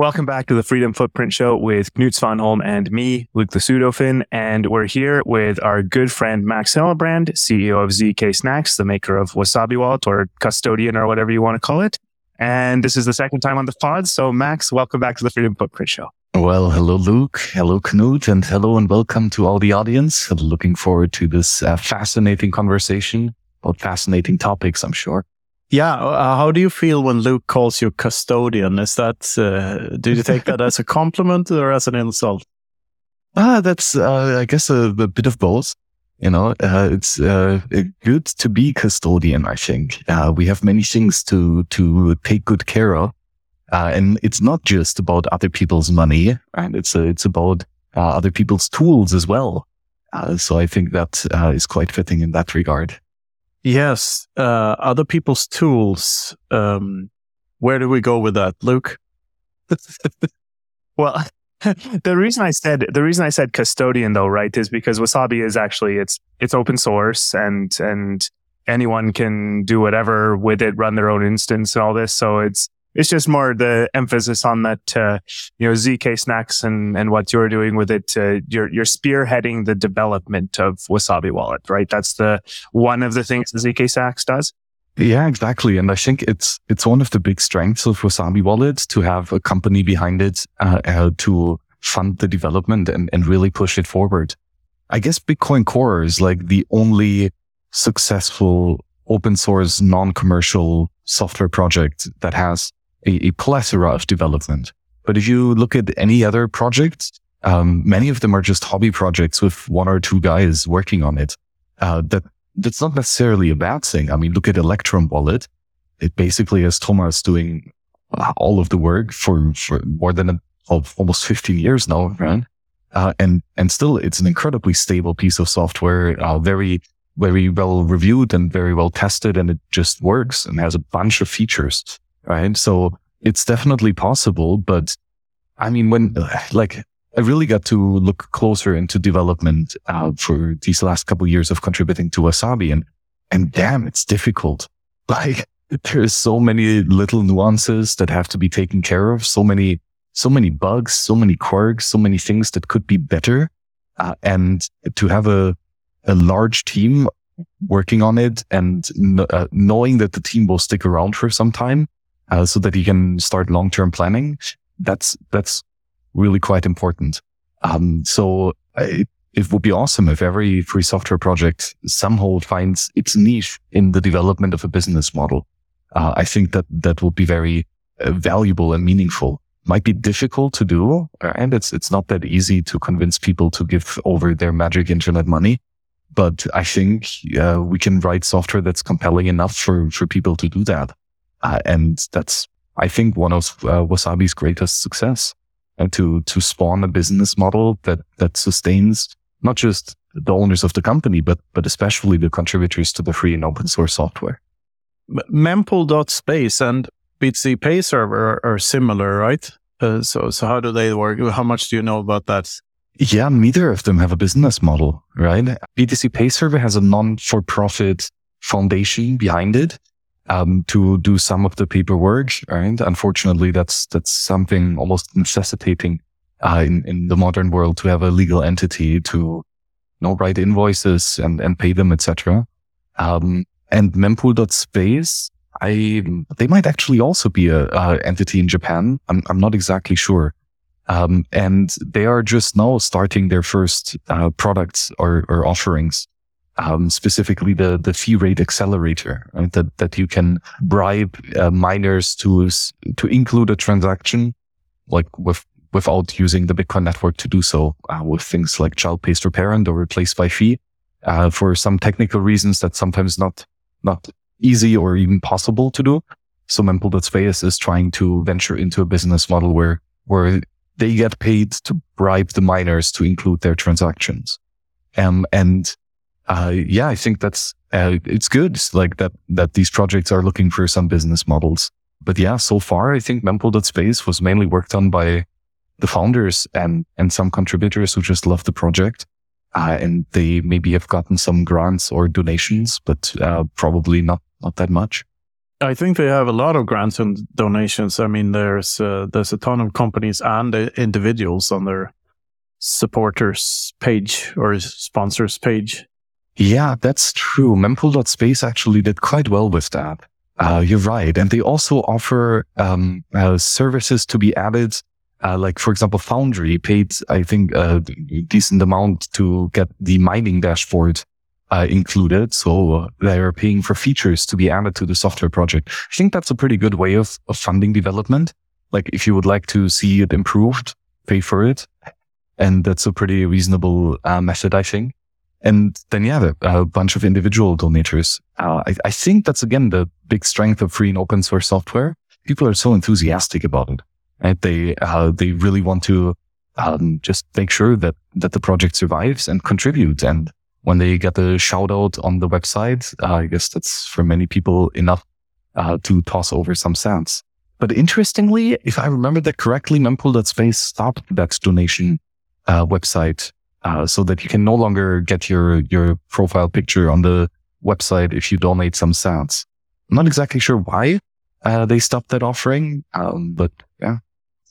Welcome back to the Freedom Footprint Show with Knut Svanholm and me, Luke the PseudoFinn. And we're here with our good friend Max Hillebrand, CEO of zkSnacks, the maker of Wasabi Wallet or custodian or whatever you want to call it. And this is the second time on the pod. So Max, welcome back to the Freedom Footprint Show. Well, hello, Luke. Hello, Knut. And hello and welcome to all the audience. Looking forward to this uh, fascinating conversation about fascinating topics, I'm sure. Yeah. Uh, how do you feel when Luke calls you custodian? Is that, uh, do you take that as a compliment or as an insult? Ah, that's, uh, I guess a, a, bit of both. You know, uh, it's, uh, good to be custodian. I think, uh, we have many things to, to take good care of. and it's not just about other people's money, right? It's, it's about, other people's tools as well. so I think that, is quite fitting in that regard. Yes, uh, other people's tools. Um, where do we go with that, Luke? well, the reason I said the reason I said custodian though, right, is because Wasabi is actually it's it's open source and and anyone can do whatever with it, run their own instance and all this. So it's it's just more the emphasis on that, uh, you know, zkSnacks and, and what you're doing with it. Uh, you're, you're spearheading the development of Wasabi Wallet, right? That's the one of the things zkSnacks does. Yeah, exactly. And I think it's, it's one of the big strengths of Wasabi Wallet to have a company behind it, uh, uh, to fund the development and, and really push it forward. I guess Bitcoin Core is like the only successful open source non-commercial software project that has a, a plethora of development. But if you look at any other project, um, many of them are just hobby projects with one or two guys working on it. Uh, that that's not necessarily a bad thing. I mean, look at Electrum Wallet. It basically has Thomas doing all of the work for, for more than a, almost 15 years now, right? Uh, and, and still it's an incredibly stable piece of software, uh, very, very well reviewed and very well tested. And it just works and has a bunch of features right? So it's definitely possible, but I mean, when like I really got to look closer into development uh, for these last couple of years of contributing to Wasabi, and and damn, it's difficult. Like there's so many little nuances that have to be taken care of, so many so many bugs, so many quirks, so many things that could be better, uh, and to have a a large team working on it and uh, knowing that the team will stick around for some time uh, so that you can start long-term planning. That's, that's really quite important. Um, so I, it would be awesome if every free software project somehow finds its niche in the development of a business model. Uh, I think that that would be very uh, valuable and meaningful. Might be difficult to do, and it's it's not that easy to convince people to give over their magic internet money. But I think uh, we can write software that's compelling enough for for people to do that. Uh, and that's, I think, one of uh, Wasabi's greatest success uh, to, to spawn a business model that, that sustains not just the owners of the company, but, but especially the contributors to the free and open source software. Mempool.space and BTC Pay server are, are similar, right? Uh, so, so how do they work? How much do you know about that? Yeah, neither of them have a business model, right? BTC Pay server has a non-for-profit foundation behind it um, to do some of the paperwork. Right. Unfortunately, that's, that's something almost necessitating, uh, in, in the modern world to have a legal entity to, you know, write invoices and, and pay them, etc. Um, and mempool.space, I, they might actually also be a, a entity in Japan. I'm, I'm not exactly sure. Um, and they are just now starting their first uh, products or, or offerings um, specifically the the fee rate accelerator, right? That that you can bribe uh, miners to to include a transaction, like with without using the Bitcoin network to do so, uh, with things like child pays for parent or replaced by fee, uh, for some technical reasons that sometimes not not easy or even possible to do. So Mempool.space is trying to venture into a business model where where they get paid to bribe the miners to include their transactions. Um, and uh, yeah, I think that's uh, it's good. Like that that these projects are looking for some business models. But yeah, so far I think Mempool.space was mainly worked on by the founders and and some contributors who just love the project. Uh, and they maybe have gotten some grants or donations, but uh, probably not not that much. I think they have a lot of grants and donations. I mean, there's uh, there's a ton of companies and uh, individuals on their supporters page or sponsors page. Yeah, that's true. Mempool.space actually did quite well with that. Uh, you're right. And they also offer um, uh, services to be added. Uh, like, for example, Foundry paid, I think, a decent amount to get the mining dashboard uh, included. So they're paying for features to be added to the software project. I think that's a pretty good way of, of funding development. Like, if you would like to see it improved, pay for it. And that's a pretty reasonable uh, method, I think. And then, yeah, a bunch of individual donators. Uh, I, I, think that's again the big strength of free and open source software. People are so enthusiastic about it, and they uh, they really want to um, just make sure that that the project survives and contribute. And when they get a shout out on the website, uh, I guess that's for many people enough uh, to toss over some cents. But interestingly, if I remember that correctly, mempool.space stopped that donation uh, website uh, so that you can no longer get your your profile picture on the website if you donate some cents. I'm not exactly sure why uh, they stopped that offering, um, but yeah.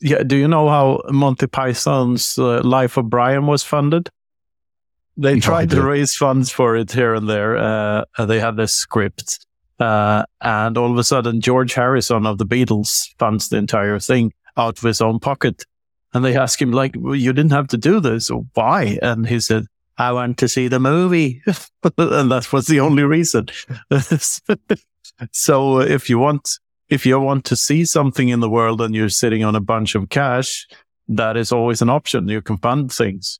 Yeah. Do you know how Monty Python's uh, Life of Brian was funded? They tried to raise funds for it here and there. Uh, they had this script, uh, and all of a sudden, George Harrison of the Beatles funds the entire thing out of his own pocket. And they asked him, like, well, you didn't have to do this. Why? And he said, I want to see the movie. and that was the only reason. so if you want, if you want to see something in the world and you're sitting on a bunch of cash, that is always an option. You can fund things.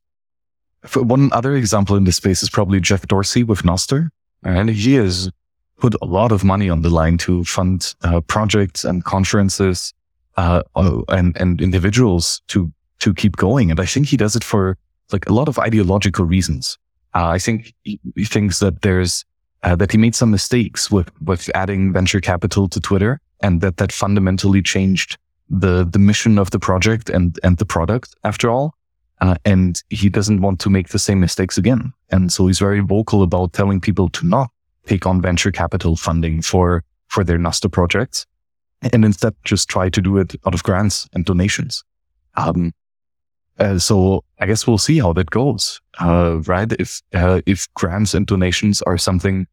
One other example in this space is probably Jeff Dorsey with Nostr. And he has put a lot of money on the line to fund uh, projects and conferences uh, oh, and and individuals to to keep going. And I think he does it for like a lot of ideological reasons. Uh, I think he, thinks that there's uh, that he made some mistakes with with adding venture capital to Twitter, and that that fundamentally changed the the mission of the project and and the product. After all, uh, and he doesn't want to make the same mistakes again. And so he's very vocal about telling people to not take on venture capital funding for for their Nostr projects and instead just try to do it out of grants and donations. Um, uh, so I guess we'll see how that goes, uh, right? If uh, if grants and donations are something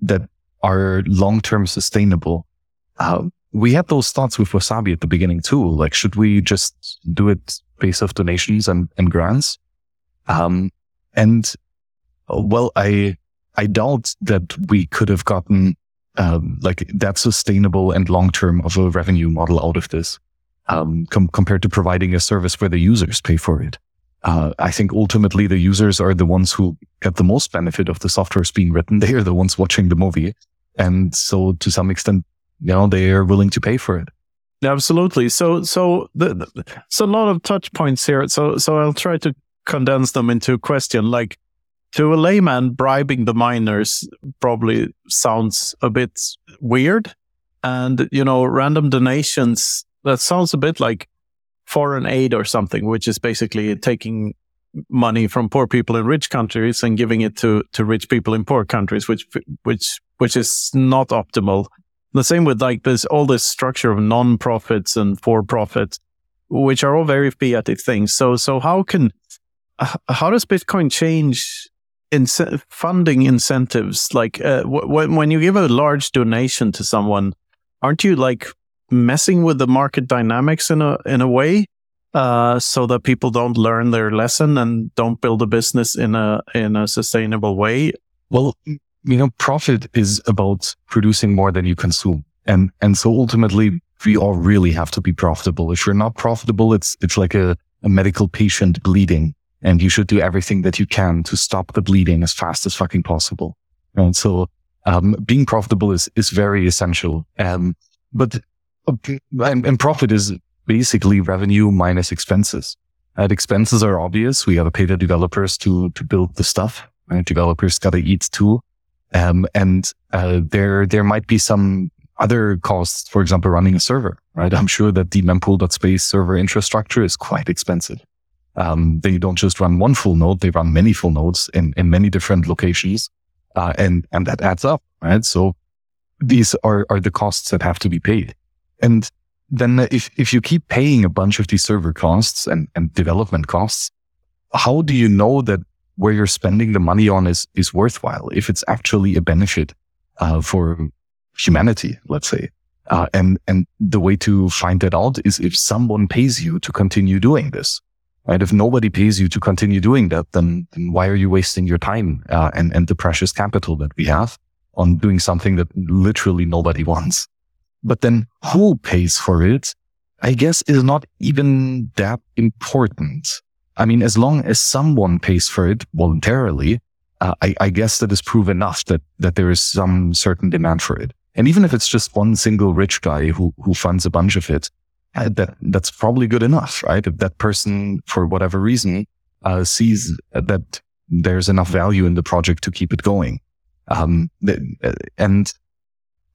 that are long term sustainable, um, we had those thoughts with Wasabi at the beginning too. Like, should we just do it based off donations and, and grants? Um, and well, I I doubt that we could have gotten um, like that sustainable and long term of a revenue model out of this um, com- compared to providing a service where the users pay for it. Uh, I think ultimately the users are the ones who get the most benefit of the softwares being written. They are the ones watching the movie. And so to some extent, you know, they are willing to pay for it. Absolutely. So, so the, the, it's a lot of touch points here. So, so I'll try to condense them into a question. Like, to a layman, bribing the miners probably sounds a bit weird. And, you know, random donations, that sounds a bit like foreign aid or something, which is basically taking money from poor people in rich countries and giving it to, to rich people in poor countries, which, which, which is not optimal. The same with like this, all this structure of non-profits and for profit, which are all very fiat things. So, so how can, how does Bitcoin change funding incentives like uh, w- when you give a large donation to someone aren't you like messing with the market dynamics in a in a way uh, so that people don't learn their lesson and don't build a business in a in a sustainable way? Well you know profit is about producing more than you consume. And and so ultimately we all really have to be profitable. If you're not profitable it's it's like a, a medical patient bleeding and you should do everything that you can to stop the bleeding as fast as fucking possible. And so, um, being profitable is, is very essential. Um, but, uh, and, and, profit is basically revenue minus expenses. And expenses are obvious. We got to pay the developers to, to build the stuff. Right? Developers got to eat too. Um, and, uh, there, there might be some other costs, for example, running a server, right? I'm sure that the mempool.space server infrastructure is quite expensive. Um, they don't just run one full node; they run many full nodes in, in many different locations, uh, and and that adds up, right? So these are, are the costs that have to be paid. And then if, if you keep paying a bunch of these server costs and, and development costs, how do you know that where you're spending the money on is, is worthwhile if it's actually a benefit uh, for humanity, let's say? Uh, and, and the way to find that out is if someone pays you to continue doing this. Right? If nobody pays you to continue doing that, then, then why are you wasting your time uh, and, and the precious capital that we have on doing something that literally nobody wants? But then who pays for it? I guess is not even that important. I mean, as long as someone pays for it voluntarily, uh, I, I, guess that is proof enough that, that there is some certain demand for it. And even if it's just one single rich guy who, who funds a bunch of it, uh, that, that's probably good enough, right? If that person, for whatever reason, uh, sees that there's enough value in the project to keep it going. Um, uh, and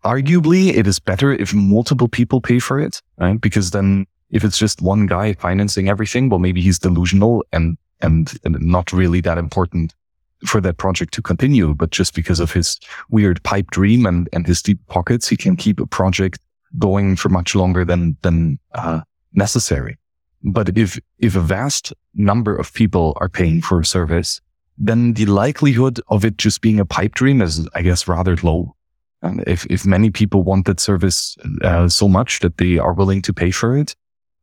arguably it is better if multiple people pay for it, right? Because then if it's just one guy financing everything, well, maybe he's delusional and, and, and not really that important for that project to continue. But just because of his weird pipe dream and, and his deep pockets, he can keep a project going for much longer than, than, uh, necessary. But if, if a vast number of people are paying for a service, then the likelihood of it just being a pipe dream is, I guess, rather low. And if, if many people want that service uh, so much that they are willing to pay for it,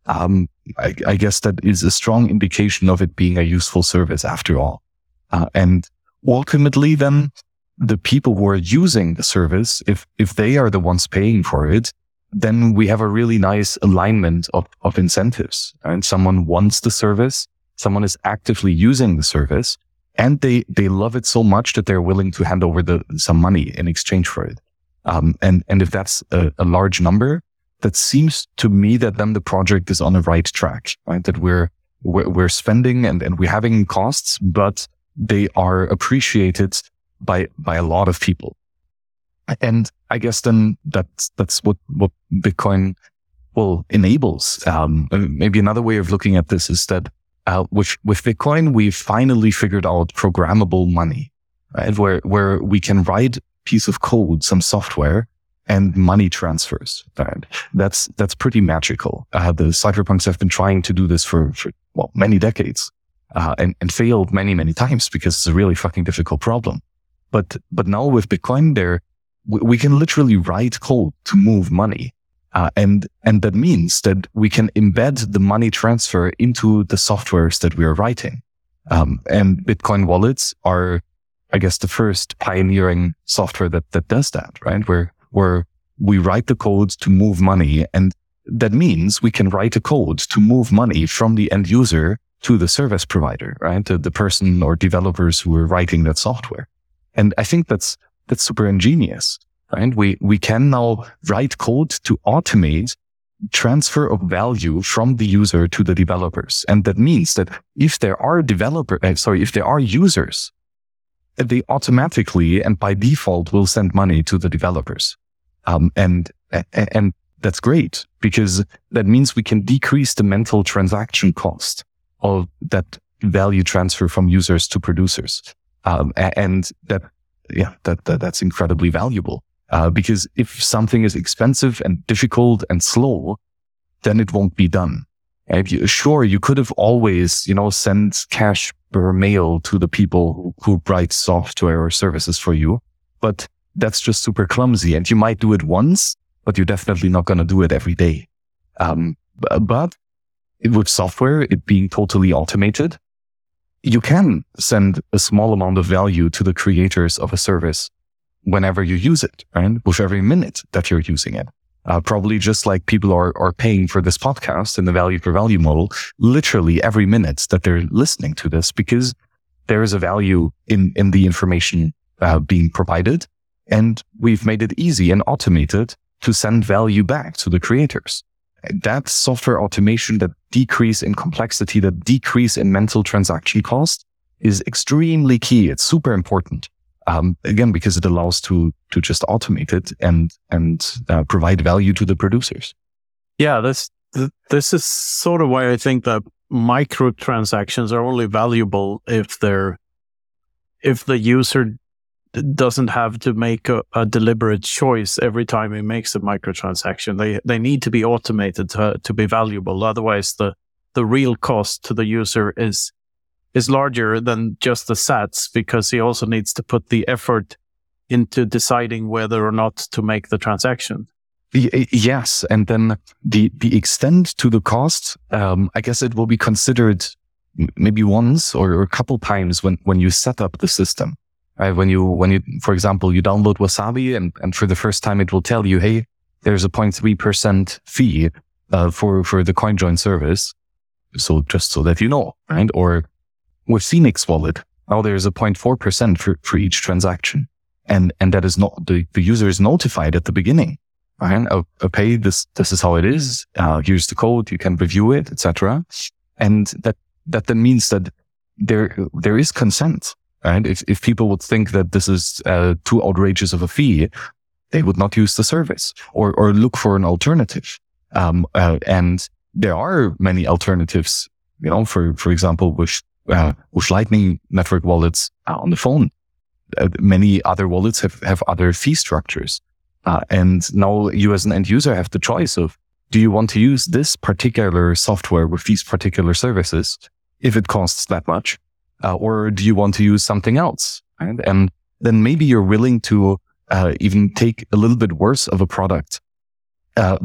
um, I, I, guess that is a strong indication of it being a useful service after all. Uh, and ultimately then the people who are using the service, if, if they are the ones paying for it, then we have a really nice alignment of, of incentives and someone wants the service. Someone is actively using the service and they, they love it so much that they're willing to hand over the, some money in exchange for it. Um, and, and if that's a, a large number, that seems to me that then the project is on the right track, right? That we're, we're, we're spending and, and we're having costs, but they are appreciated by, by a lot of people. And I guess then that's, that's what, what Bitcoin well enables. Um, maybe another way of looking at this is that, uh, with, with Bitcoin, we finally figured out programmable money, right? Where, where we can write piece of code, some software and money transfers. Right? That's, that's pretty magical. Uh, the cypherpunks have been trying to do this for, for, well, many decades, uh, and, and failed many, many times because it's a really fucking difficult problem. But, but now with Bitcoin there, we, we can literally write code to move money. Uh, and, and that means that we can embed the money transfer into the softwares that we are writing. Um, and Bitcoin wallets are, I guess, the first pioneering software that, that does that, right? Where where we write the code to move money. And that means we can write a code to move money from the end user to the service provider, right? To the person or developers who are writing that software. And I think that's, that's super ingenious, right? We, we can now write code to automate transfer of value from the user to the developers. And that means that if there are developer, uh, sorry, if there are users, they automatically and by default will send money to the developers. Um, and, and that's great because that means we can decrease the mental transaction cost of that value transfer from users to producers. Um, and that, yeah, that, that that's incredibly valuable. Uh, because if something is expensive and difficult and slow, then it won't be done. You, sure, you could have always, you know, sent cash per mail to the people who write software or services for you, but that's just super clumsy. And you might do it once, but you're definitely not going to do it every day. Um, but with software, it being totally automated, you can send a small amount of value to the creators of a service whenever you use it, right? With every minute that you're using it. Uh, probably just like people are, are paying for this podcast in the value for value model, literally every minute that they're listening to this because there is a value in, in the information uh, being provided. And we've made it easy and automated to send value back to the creators. That software automation, that decrease in complexity, that decrease in mental transaction cost is extremely key. It's super important. Um, again, because it allows to, to just automate it and, and uh, provide value to the producers. Yeah. This, this is sort of why I think that microtransactions are only valuable if they're, if the user doesn't have to make a, a, deliberate choice every time he makes a microtransaction. They they need to be automated to, to be valuable. Otherwise, the the real cost to the user is is larger than just the sats because he also needs to put the effort into deciding whether or not to make the transaction. Yes, and then the the extent to the cost, um, I guess it will be considered maybe once or a couple times when when you set up the system. Right? When you when you, for example, you download Wasabi and and for the first time it will tell you, hey, there's a 0.3 percent fee uh, for for the CoinJoin service. So just so that you know, right? Or with Phoenix Wallet, now there's a 0.4 percent for for each transaction, and and that is not the the user is notified at the beginning right? Okay, this this is how it is. Uh, here's the code. You can review it, etc. And that that then means that there there is consent, right? If if people would think that this is uh, too outrageous of a fee, they would not use the service or or look for an alternative. Um, uh, and there are many alternatives, you know, for for example, with uh, with Lightning Network wallets on the phone. Uh, many other wallets have have other fee structures. Uh, and now you as an end user have the choice of, do you want to use this particular software with these particular services if it costs that much? Uh, or do you want to use something else? And then maybe you're willing to uh, even take a little bit worse of a product uh,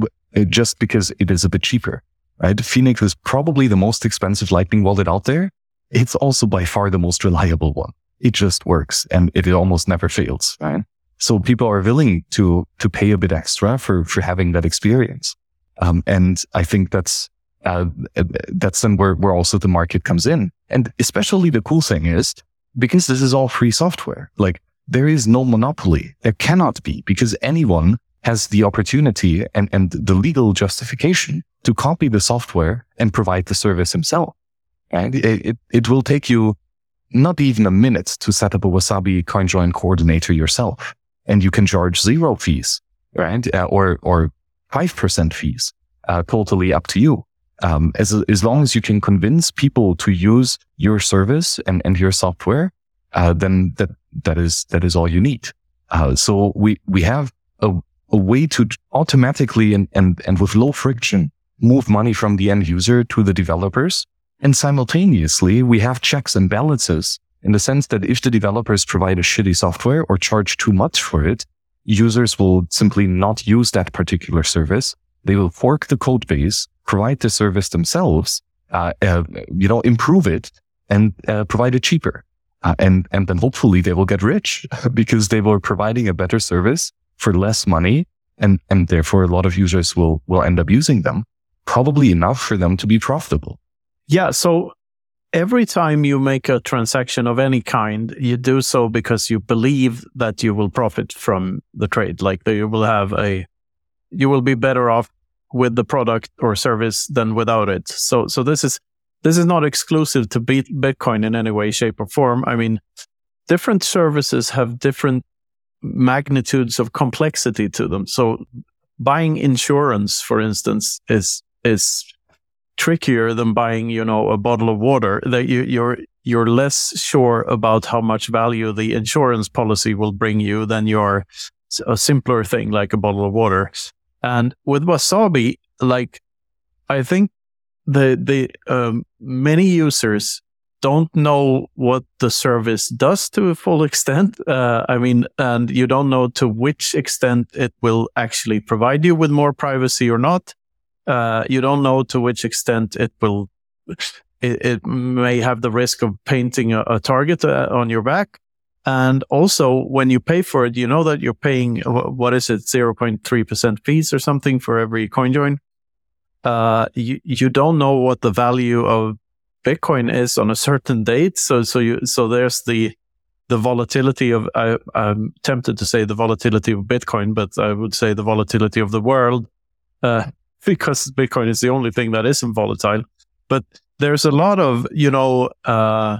just because it is a bit cheaper, right? Phoenix is probably the most expensive Lightning wallet out there. It's also by far the most reliable one. It just works and it almost never fails, right? So people are willing to, to pay a bit extra for, for having that experience. Um, and I think that's, uh, that's then where, where also the market comes in. And especially the cool thing is because this is all free software, like there is no monopoly. There cannot be because anyone has the opportunity and, and the legal justification to copy the software and provide the service himself. And it, it, it will take you not even a minute to set up a Wasabi CoinJoin coordinator yourself and you can charge zero fees, right? Uh, or, or 5% fees, uh, totally up to you. Um, as, as long as you can convince people to use your service and, and your software, uh, then that, that is, that is all you need. Uh, so we, we have a, a way to automatically and, and, and with low friction move money from the end user to the developers. And simultaneously, we have checks and balances in the sense that if the developers provide a shitty software or charge too much for it, users will simply not use that particular service. They will fork the code base, provide the service themselves, uh, uh, you know, improve it and uh, provide it cheaper. Uh, and, and then hopefully they will get rich because they were providing a better service for less money. And, and therefore a lot of users will, will end up using them, probably enough for them to be profitable. Yeah. So every time you make a transaction of any kind, you do so because you believe that you will profit from the trade. Like you will have a, you will be better off with the product or service than without it. So, so this is, this is not exclusive to Bitcoin in any way, shape or form. I mean, different services have different magnitudes of complexity to them. So buying insurance, for instance, is, is trickier than buying, you know, a bottle of water. That you, you're you're less sure about how much value the insurance policy will bring you than your a simpler thing like a bottle of water. And with Wasabi, like I think the the um, many users don't know what the service does to a full extent. Uh, I mean, and you don't know to which extent it will actually provide you with more privacy or not. Uh, you don't know to which extent it will, it, it may have the risk of painting a, a target uh, on your back. And also when you pay for it, you know that you're paying, what is it, 0.3% fees or something for every coin join. Uh, you, you don't know what the value of Bitcoin is on a certain date. So, so you, so there's the, the volatility of, I, I'm tempted to say the volatility of Bitcoin, but I would say the volatility of the world. Uh, because Bitcoin is the only thing that isn't volatile. But there's a lot of, you know, uh,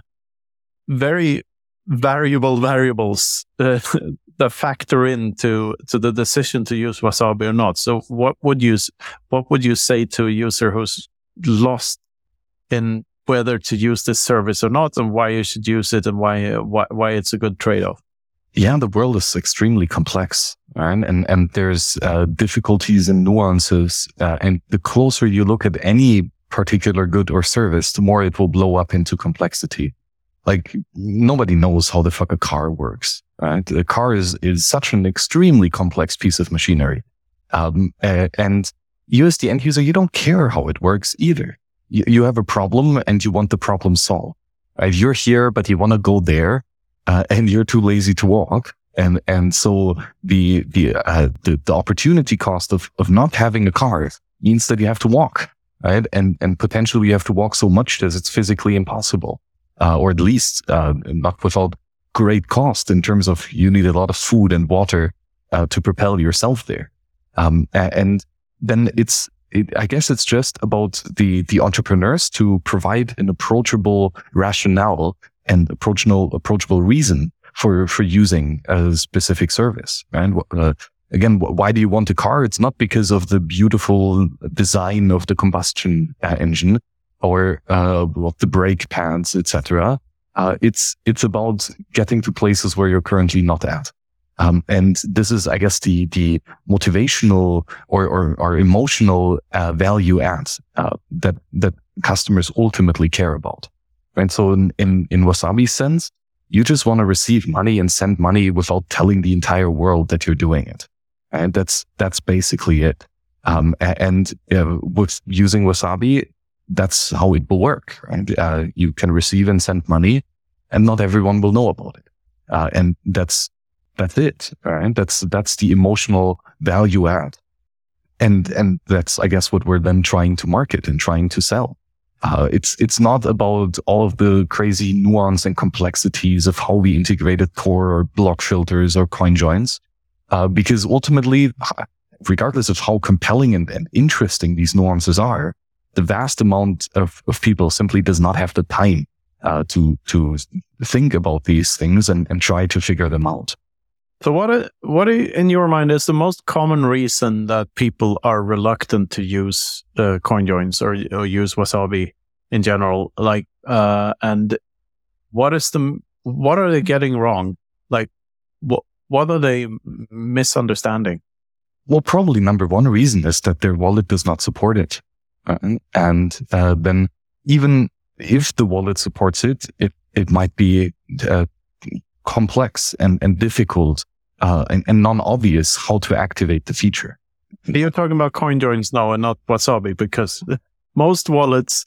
very variable variables uh, that factor into to the decision to use Wasabi or not. So what would you what would you say to a user who's lost in whether to use this service or not, and why you should use it, and why why, why it's a good trade off? yeah, the world is extremely complex, right? And and there's uh, difficulties and nuances, uh, and the closer you look at any particular good or service, the more it will blow up into complexity. Like nobody knows how the fuck a car works, right? The car is is such an extremely complex piece of machinery, um, and you as the end user, you don't care how it works either. You, you have a problem and you want the problem solved. Right? You're here, but you want to go there uh, and you're too lazy to walk. And, and so the, the, uh, the, the opportunity cost of, of not having a car means that you have to walk, right? And, and potentially you have to walk so much that it's physically impossible, uh, or at least, uh, not without great cost in terms of you need a lot of food and water, uh, to propel yourself there. Um, and then it's, it, I guess it's just about the, the entrepreneurs to provide an approachable rationale and approachable, approachable reason for, for using a specific service. And uh, again, why do you want a car? It's not because of the beautiful design of the combustion uh, engine or uh, what the brake pads, etc. Uh, it's it's about getting to places where you're currently not at. Um, and this is, I guess, the the motivational or or, or emotional uh, value add uh, that that customers ultimately care about. And so in, in, in Wasabi's sense, you just want to receive money and send money without telling the entire world that you're doing it. And that's, that's basically it. Um, and uh, with using Wasabi, that's how it will work. Right? Uh, you can receive and send money and not everyone will know about it. Uh, and that's, that's it. Right? That's, that's the emotional value add. And, and that's, I guess, what we're then trying to market and trying to sell. Uh, it's it's not about all of the crazy nuance and complexities of how we integrated core or block filters or coin joins, uh, because ultimately, regardless of how compelling and, and, interesting these nuances are, the vast amount of, of people simply does not have the time uh, to to think about these things and, and try to figure them out. So, what what in your mind is the most common reason that people are reluctant to use uh, CoinJoins or, or use Wasabi in general? Like, uh, and what is the what are they getting wrong? Like, what what are they misunderstanding? Well, probably number one reason is that their wallet does not support it, and uh, then even if the wallet supports it, it it might be uh, complex and, and difficult uh, and, and non-obvious how to activate the feature. You're talking about CoinJoins now and not Wasabi because most wallets,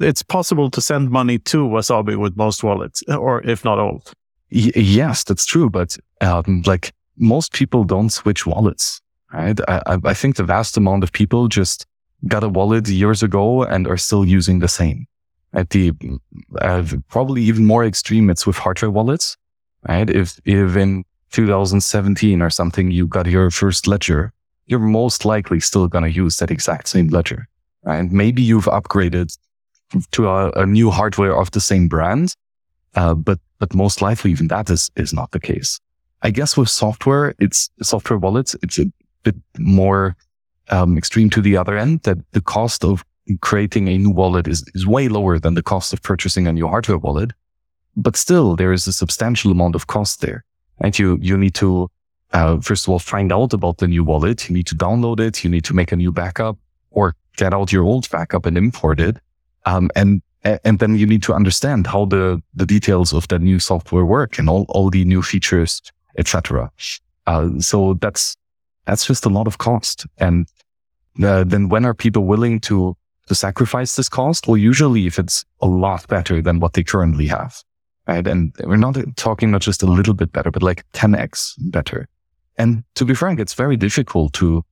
it's possible to send money to Wasabi with most wallets, or if not all. Y- yes, that's true. But um, like most people don't switch wallets, right? I, I think the vast amount of people just got a wallet years ago and are still using the same at the uh, probably even more extreme, it's with hardware wallets, right? If, if in 2017 or something, you got your first ledger, you're most likely still to use that exact same ledger, right? Maybe you've upgraded to a, a new hardware of the same brand, uh, but, but most likely even that is, is not the case. I guess with software, it's software wallets, it's a bit more um, extreme to the other end that the cost of creating a new wallet is, is way lower than the cost of purchasing a new hardware wallet. But still, there is a substantial amount of cost there. And you, you need to, uh, first of all, find out about the new wallet. You need to download it. You need to make a new backup or get out your old backup and import it. Um, and, and then you need to understand how the, the details of that new software work and all, all the new features, etc. Uh, so that's, that's just a lot of cost. And uh, then when are people willing to to sacrifice this cost? Well, usually if it's a lot better than what they currently have, right? And we're not talking not just a little bit better, but like 10x better. And to be frank, it's very difficult to,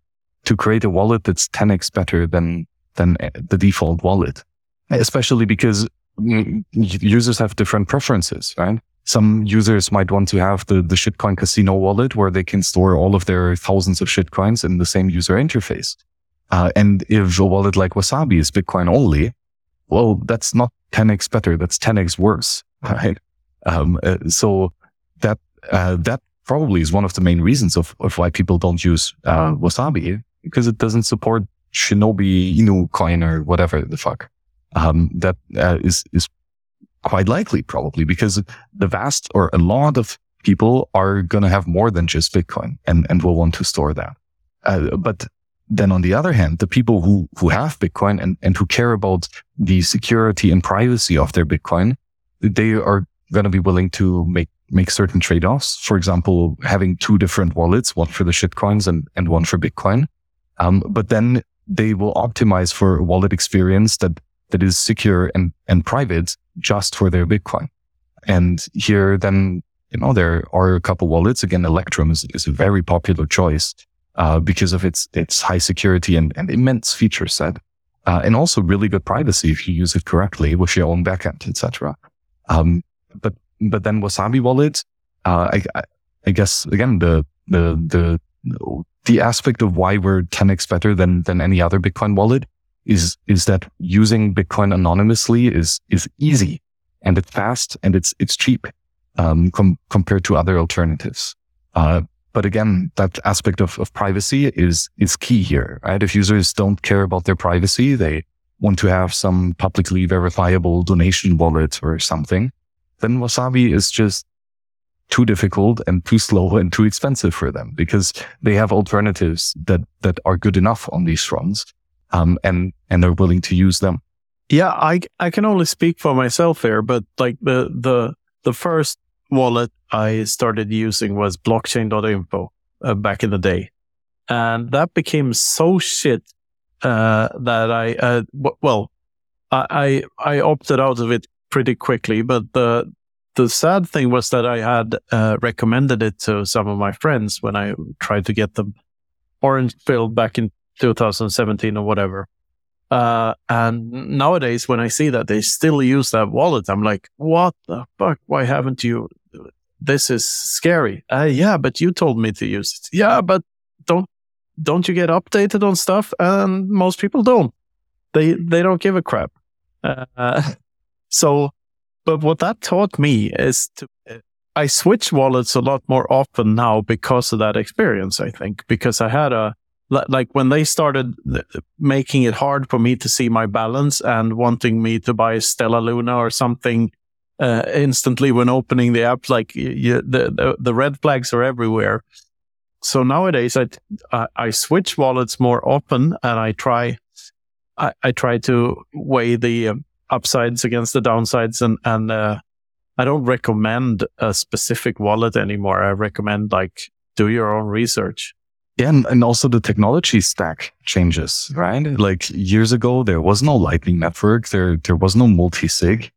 to create a wallet that's 10x better than, than uh, the default wallet, especially because users have different preferences, right? Some users might want to have the, the shitcoin casino wallet where they can store all of their thousands of shitcoins in the same user interface. Uh, and if a wallet like Wasabi is Bitcoin only, well, that's not 10x better. That's 10x worse, right? Um, uh, so that, uh, that probably is one of the main reasons of, of why people don't use, uh, Wasabi because it doesn't support Shinobi Inu coin or whatever the fuck. Um, that uh, is is quite likely probably because the vast or a lot of people are going to have more than just Bitcoin and, and will want to store that. Uh, but then on the other hand, the people who, who have Bitcoin and, and who care about the security and privacy of their Bitcoin, they are going to be willing to make, make certain trade-offs. For example, having two different wallets, one for the shitcoins and, and one for Bitcoin. Um, but then they will optimize for a wallet experience that, that is secure and, and private just for their Bitcoin. And here then, you know, there are a couple wallets. Again, Electrum is, is a very popular choice uh, because of its its high security and, and immense feature set, uh, and also really good privacy if you use it correctly with your own backend, etc. Um, but but then Wasabi Wallet, uh, I, I guess again the the the the aspect of why we're 10x better than than any other Bitcoin wallet is is that using Bitcoin anonymously is is easy and it's fast and it's it's cheap um, com- compared to other alternatives. Uh, but again, that aspect of, of privacy is, is key here, right? If users don't care about their privacy, they want to have some publicly verifiable donation wallet or something, then Wasabi is just too difficult and too slow and too expensive for them because they have alternatives that, that are good enough on these fronts. Um, and, and they're willing to use them. Yeah, I, I can only speak for myself here, but like the, the, the first wallet I started using was blockchain.info uh, back in the day. And that became so shit uh, that I, uh, w- well, I, I, I opted out of it pretty quickly. But the, the sad thing was that I had uh, recommended it to some of my friends when I tried to get them orange pilled back in 2017 or whatever. Uh, and nowadays, when I see that they still use that wallet, I'm like, what the fuck? Why haven't you this is scary. Uh, yeah, but you told me to use it. Yeah, but don't don't you get updated on stuff? And most people don't. They they don't give a crap. Uh, so, but what that taught me is to I switch wallets a lot more often now because of that experience. I think because I had a like when they started making it hard for me to see my balance and wanting me to buy Stella Luna or something uh, instantly when opening the app. Like the, the, the red flags are everywhere. So nowadays, I, I, I switch wallets more often, and I try I, I try to weigh the um, upsides against the downsides, and and uh, I don't recommend a specific wallet anymore. I recommend like do your own research. Yeah, and, and also the technology stack changes, right? Like years ago, there was no Lightning Network, there there was no multi sig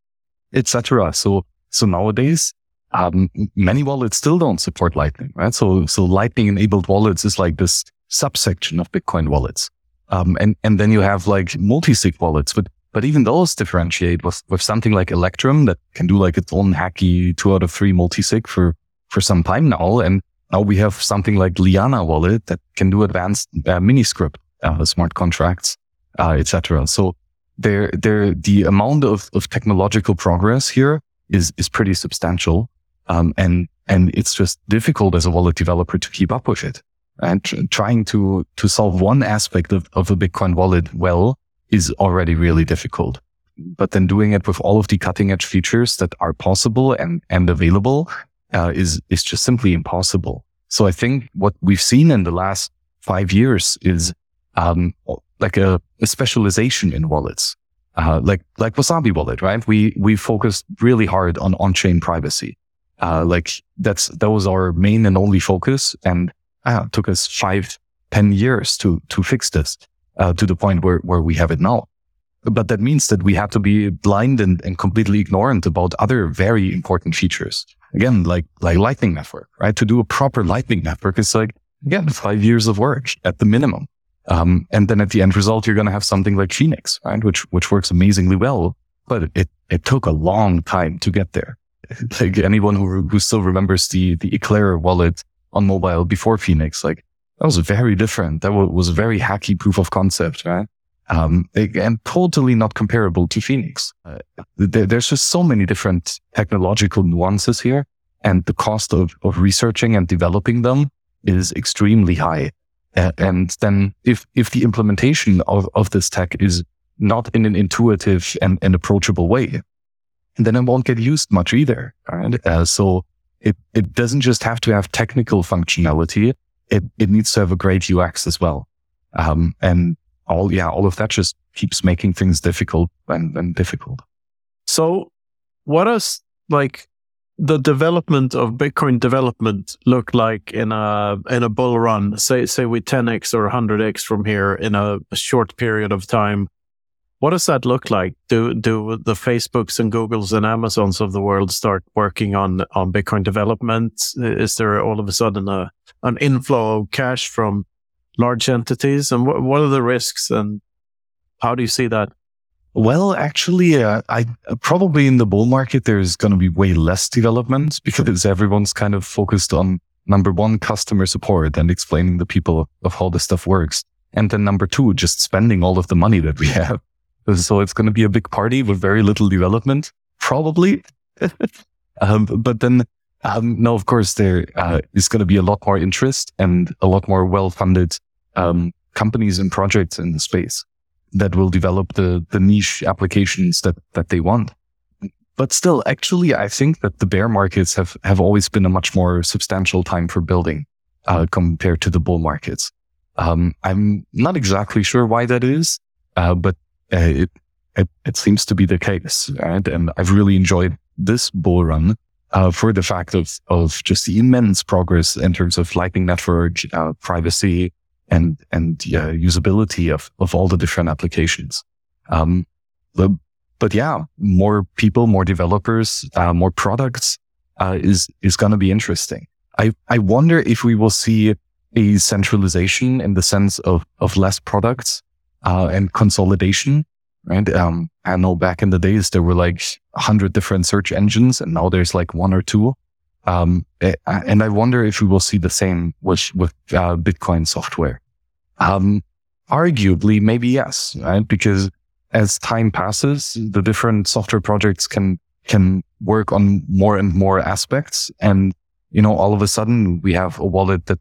etc. So, so nowadays, um, many wallets still don't support Lightning, right? So, so Lightning enabled wallets is like this subsection of Bitcoin wallets. Um, and, and then you have like multi-sig wallets, but, but even those differentiate with, with something like Electrum that can do like its own hacky two out of three multi-sig for, for some time now. And now we have something like Liana wallet that can do advanced uh, miniscript, uh, smart contracts, uh, etc. So, there, there, the amount of, of technological progress here is, is pretty substantial. Um, and, and it's just difficult as a wallet developer to keep up with it. And tr- trying to, to solve one aspect of, of a Bitcoin wallet well is already really difficult. But then doing it with all of the cutting edge features that are possible and, and available, uh, is, is just simply impossible. So I think what we've seen in the last five years is, um, like a, a specialization in wallets. Uh, like, like Wasabi wallet, right? We, we focused really hard on on-chain privacy. Uh, like that's, that was our main and only focus. And uh, took us five, ten years to, to fix this, uh, to the point where, where we have it now. But that means that we have to be blind and, and completely ignorant about other very important features. Again, like, like Lightning Network, right? To do a proper Lightning Network is like, again, five years of work at the minimum. Um, and then at the end result, you're going to have something like Phoenix, right? Which, which works amazingly well, but it, it took a long time to get there. like anyone who, who still remembers the, the Eclair wallet on mobile before Phoenix, like that was very different. That was a very hacky proof of concept, right? Um, and totally not comparable to Phoenix. Uh, there, there's just so many different technological nuances here and the cost of, of researching and developing them is extremely high. Uh, and then if, if the implementation of, of this tech is not in an intuitive and, and approachable way, then it won't get used much either. Right? Uh, so it, it doesn't just have to have technical functionality. It, it needs to have a great UX as well. Um, and all, yeah, all of that just keeps making things difficult and, and difficult. So what does like the development of Bitcoin development look like in a in a bull run? Say say we 10x or 100x from here in a, a short period of time. What does that look like? Do do the Facebooks and Googles and Amazons of the world start working on on Bitcoin development? Is there all of a sudden a an inflow of cash from large entities? And what what are the risks and how do you see that? Well, actually, uh, I uh, probably in the bull market there's going to be way less development because everyone's kind of focused on number one customer support and explaining the people of how the stuff works, and then number two just spending all of the money that we have. So it's going to be a big party with very little development, probably. um, but then, um, no, of course, there uh, is going to be a lot more interest and a lot more well-funded um, companies and projects in the space that will develop the, the niche applications that, that they want. But still, actually, I think that the bear markets have, have always been a much more substantial time for building, uh, compared to the bull markets. Um, I'm not exactly sure why that is, uh, but uh, it, it, it seems to be the case, right? And I've really enjoyed this bull run, uh, for the fact of, of just the immense progress in terms of Lightning Network, uh, privacy, and and yeah, usability of of all the different applications. Um, the, but yeah, more people, more developers, uh, more products uh, is is going to be interesting. I I wonder if we will see a centralization in the sense of of less products uh, and consolidation. Right. Um, I know back in the days there were like a hundred different search engines, and now there's like one or two. Um, eh, and I wonder if we will see the same with, with uh, Bitcoin software. Um, arguably, maybe yes, right? Because as time passes, the different software projects can, can work on more and more aspects. And, you know, all of a sudden we have a wallet that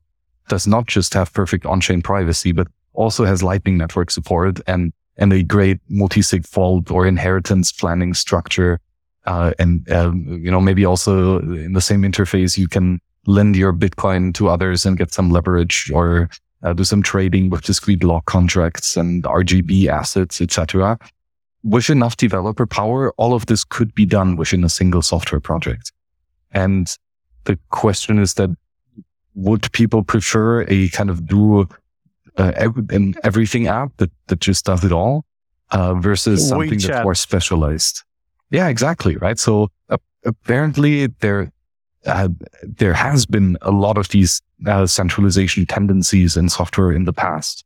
does not just have perfect on-chain privacy, but also has lightning network support and, and a great multi-sig vault or inheritance planning structure uh, and, um, you know, maybe also in the same interface, you can lend your Bitcoin to others and get some leverage or uh, do some trading with discreet log contracts and RGB assets, etc. With enough developer power, all of this could be done within a single software project. And the question is that would people prefer a kind of do uh, an everything app that, that just does it all uh, versus something WeChat. that's more specialized? Yeah, exactly. Right. So apparently there, uh, there has been a lot of these uh, centralization tendencies in software in the past.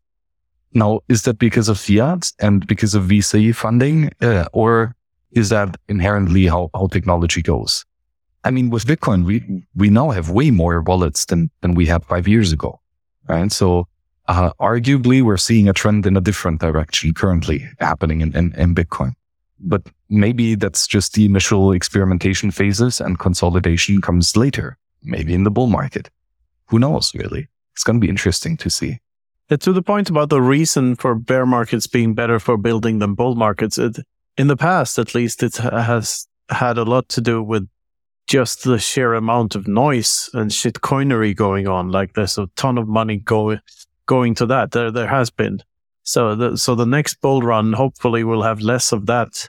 Now, is that because of fiat and because of VC funding, uh, or is that inherently how, how technology goes? I mean, with Bitcoin, we, we now have way more wallets than, than we had five years ago. Right. So, uh, arguably we're seeing a trend in a different direction currently happening in, in, in Bitcoin but maybe that's just the initial experimentation phases and consolidation comes later, maybe in the bull market. Who knows, really? It's going to be interesting to see. to the point about the reason for bear markets being better for building than bull markets, it, in the past, at least, it has had a lot to do with just the sheer amount of noise and shitcoinery going on. Like there's a ton of money going going to that. There there has been. So the so the next bull run hopefully will have less of that.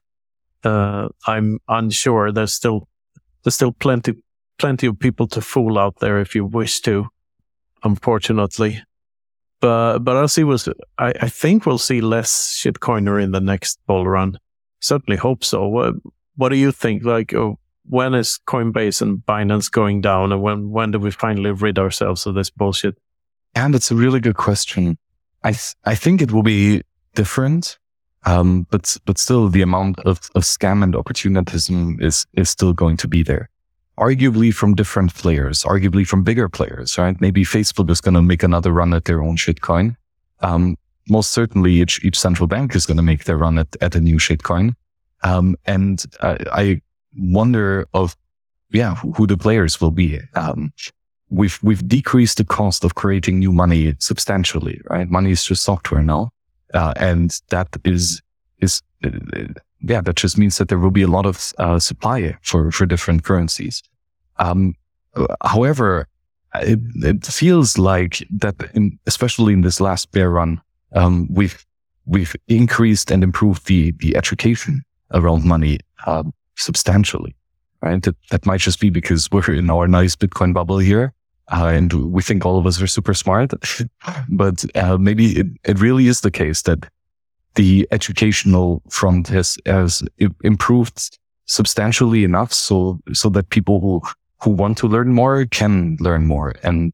Uh, I'm unsure. There's still there's still plenty plenty of people to fool out there if you wish to. Unfortunately, but but I'll see. Was I, I think we'll see less shitcoiner in the next bull run. Certainly hope so. What what do you think? Like, oh, when is Coinbase and Binance going down, and when when do we finally rid ourselves of this bullshit? And it's a really good question. I th- I think it will be different, um, but but still the amount of, of scam and opportunism is is still going to be there. Arguably from different players, arguably from bigger players, right? Maybe Facebook is going to make another run at their own shitcoin. Um, most certainly each, each central bank is going to make their run at, at a new shitcoin. Um, and uh, I wonder of, yeah, who, who the players will be. Um, we've we've decreased the cost of creating new money substantially, right? Money is just software now, uh, and that is is uh, yeah, that just means that there will be a lot of uh, supply for for different currencies. Um, however, it, it feels like that, in, especially in this last bear run, um, we've we've increased and improved the the education around money uh, substantially. Right, that, that might just be because we're in our nice Bitcoin bubble here, uh, and we think all of us are super smart. but uh, maybe it, it really is the case that the educational front has has improved substantially enough so so that people who who want to learn more can learn more and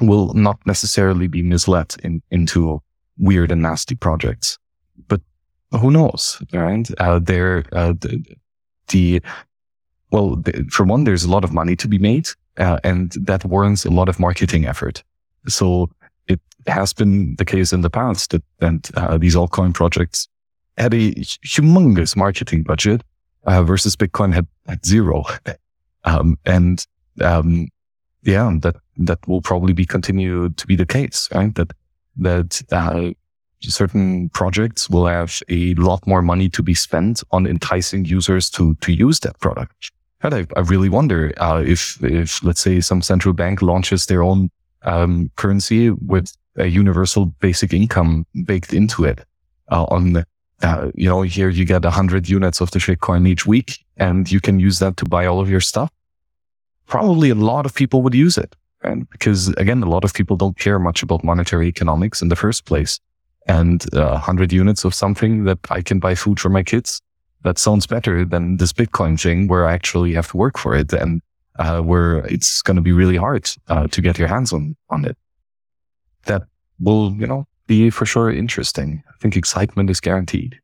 will not necessarily be misled in, into weird and nasty projects. But who knows, right? Uh, there, uh, the, the, well, for one, there's a lot of money to be made, uh, and that warrants a lot of marketing effort. So it has been the case in the past that, that uh, these altcoin projects had a humongous marketing budget uh, versus Bitcoin had, had zero. Um, and, um, yeah, that, that will probably be continue to be the case, right? That, that, uh, certain projects will have a lot more money to be spent on enticing users to, to use that product. I, I really wonder, uh, if, if let's say some central bank launches their own, um, currency with a universal basic income baked into it, uh, on uh, you know, here you get 100 units of the shitcoin each week and you can use that to buy all of your stuff. Probably a lot of people would use it. And because again, a lot of people don't care much about monetary economics in the first place. And uh, 100 units of something that I can buy food for my kids, that sounds better than this Bitcoin thing where I actually have to work for it and uh, where it's going to be really hard uh, to get your hands on, on it. That will, you know, be for sure interesting. I think excitement is guaranteed.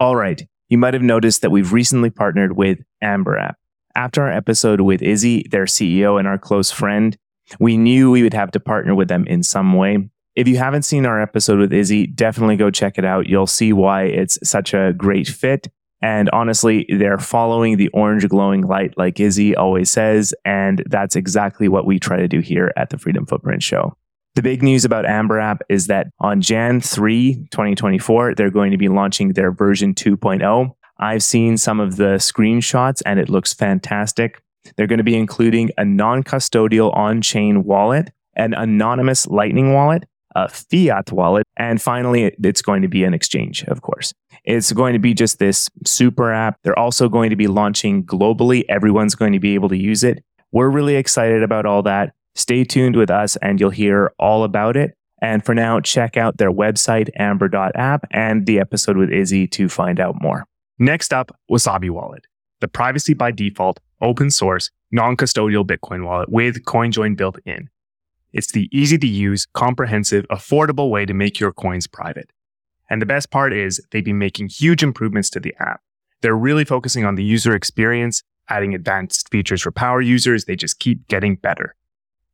All right. You might have noticed that we've recently partnered with Amber App. After our episode with Izzy, their CEO and our close friend, we knew we would have to partner with them in some way. If you haven't seen our episode with Izzy, definitely go check it out. You'll see why it's such a great fit. And honestly, they're following the orange glowing light, like Izzy always says. And that's exactly what we try to do here at the Freedom Footprint Show. The big news about Amber App is that on Jan 3, 2024, they're going to be launching their version 2.0. I've seen some of the screenshots and it looks fantastic. They're going to be including a non custodial on chain wallet, an anonymous Lightning wallet, a fiat wallet, and finally, it's going to be an exchange, of course. It's going to be just this super app. They're also going to be launching globally. Everyone's going to be able to use it. We're really excited about all that. Stay tuned with us and you'll hear all about it. And for now, check out their website, amber.app, and the episode with Izzy to find out more. Next up, Wasabi Wallet, the privacy by default, open source, non custodial Bitcoin wallet with CoinJoin built in. It's the easy to use, comprehensive, affordable way to make your coins private. And the best part is they've been making huge improvements to the app. They're really focusing on the user experience, adding advanced features for power users. They just keep getting better.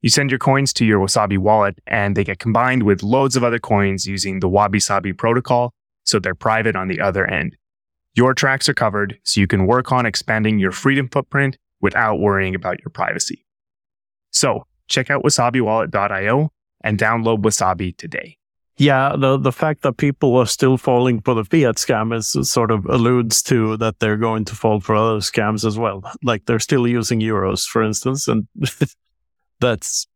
You send your coins to your Wasabi wallet and they get combined with loads of other coins using the Wabi Sabi protocol, so they're private on the other end. Your tracks are covered, so you can work on expanding your freedom footprint without worrying about your privacy. So check out wasabiwallet.io and download Wasabi today. Yeah, the the fact that people are still falling for the fiat scam is sort of alludes to that they're going to fall for other scams as well. Like they're still using euros, for instance, and that's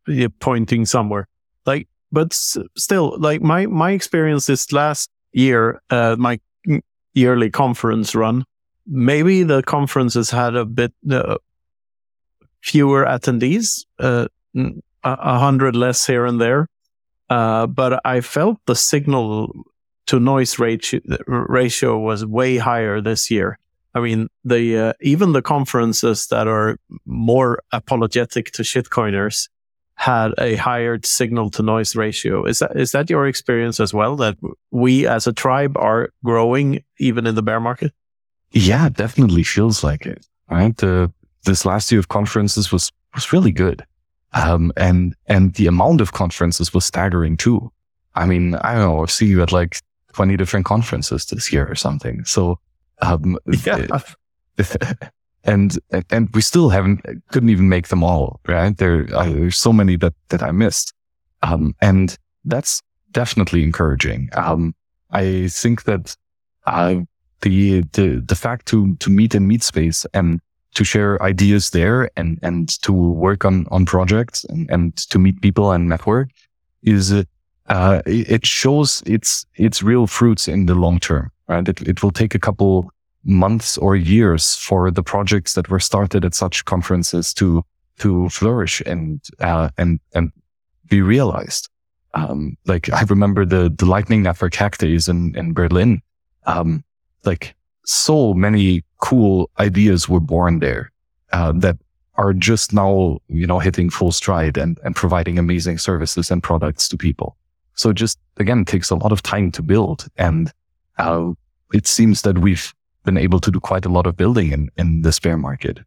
pointing somewhere. Like, but still, like my my experience this last year, uh, my yearly conference run, maybe the conference has had a bit uh, fewer attendees, uh, a hundred less here and there, uh, but I felt the signal to noise ratio ratio was way higher this year. I mean, the uh, even the conferences that are more apologetic to shitcoiners had a higher signal to noise ratio. Is that is that your experience as well? That we as a tribe are growing even in the bear market? Yeah, definitely feels like it. Right. This last year of conferences was was really good, um, and and the amount of conferences was staggering too. I mean, I don't know. I see you at like twenty different conferences this year or something. So um, yeah. and and we still haven't couldn't even make them all right there uh, there's so many that that i missed um, and that's definitely encouraging um, i think that uh, the the the fact to to meet in meet space and to share ideas there and, and to work on, on projects and, and to meet people and network is, uh, it shows its, its real fruits in the long term, right? It, it will take a couple months or years for the projects that were started at such conferences to, to flourish and, uh, and, and be realized. Um, like I remember the, the lightning network hack days in, in Berlin. Um, like so many cool ideas were born there, uh, that are just now, you know, hitting full stride and, and providing amazing services and products to people. So just again, takes a lot of time to build. And, uh, it seems that we've been able to do quite a lot of building in, in the bear market.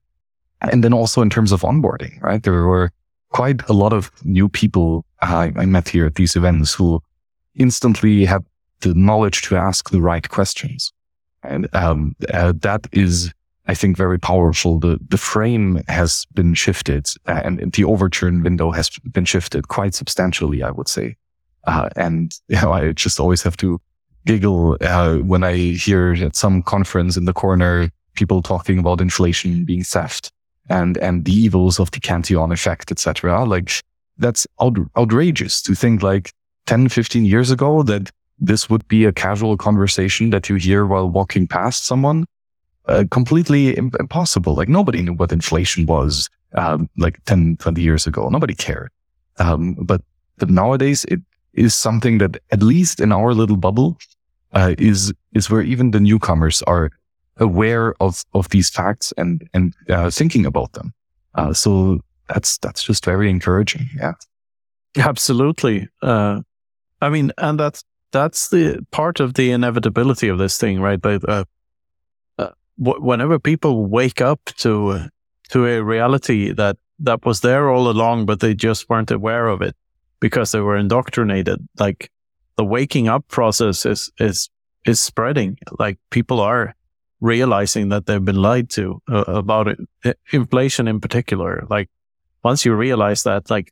And then also in terms of onboarding, right? There were quite a lot of new people I, I met here at these events who instantly had the knowledge to ask the right questions. And um, uh, that is, I think, very powerful. The the frame has been shifted, uh, and the Overton window has been shifted quite substantially, I would say. Uh, and you know, I just always have to giggle uh, when I hear at some conference in the corner people talking about inflation being theft and and the evils of the Cantillon effect, etc. Like that's out, outrageous to think like 10, 15 years ago that this would be a casual conversation that you hear while walking past someone. Uh, completely Im- impossible. Like nobody knew what inflation was, um, like 10, 20 years ago. Nobody cared. Um, but, but nowadays it is something that at least in our little bubble, uh, is, is where even the newcomers are aware of, of these facts and, and, uh, thinking about them. Uh, so that's, that's just very encouraging. Yeah. Absolutely. Uh, I mean, and that's, that's the part of the inevitability of this thing, right? But, uh, uh, whenever people wake up to, to a reality that, that was there all along, but they just weren't aware of it because they were indoctrinated, like the waking up process is, is, is spreading. Like people are realizing that they've been lied to uh, about it, inflation in particular. Like once you realize that, like,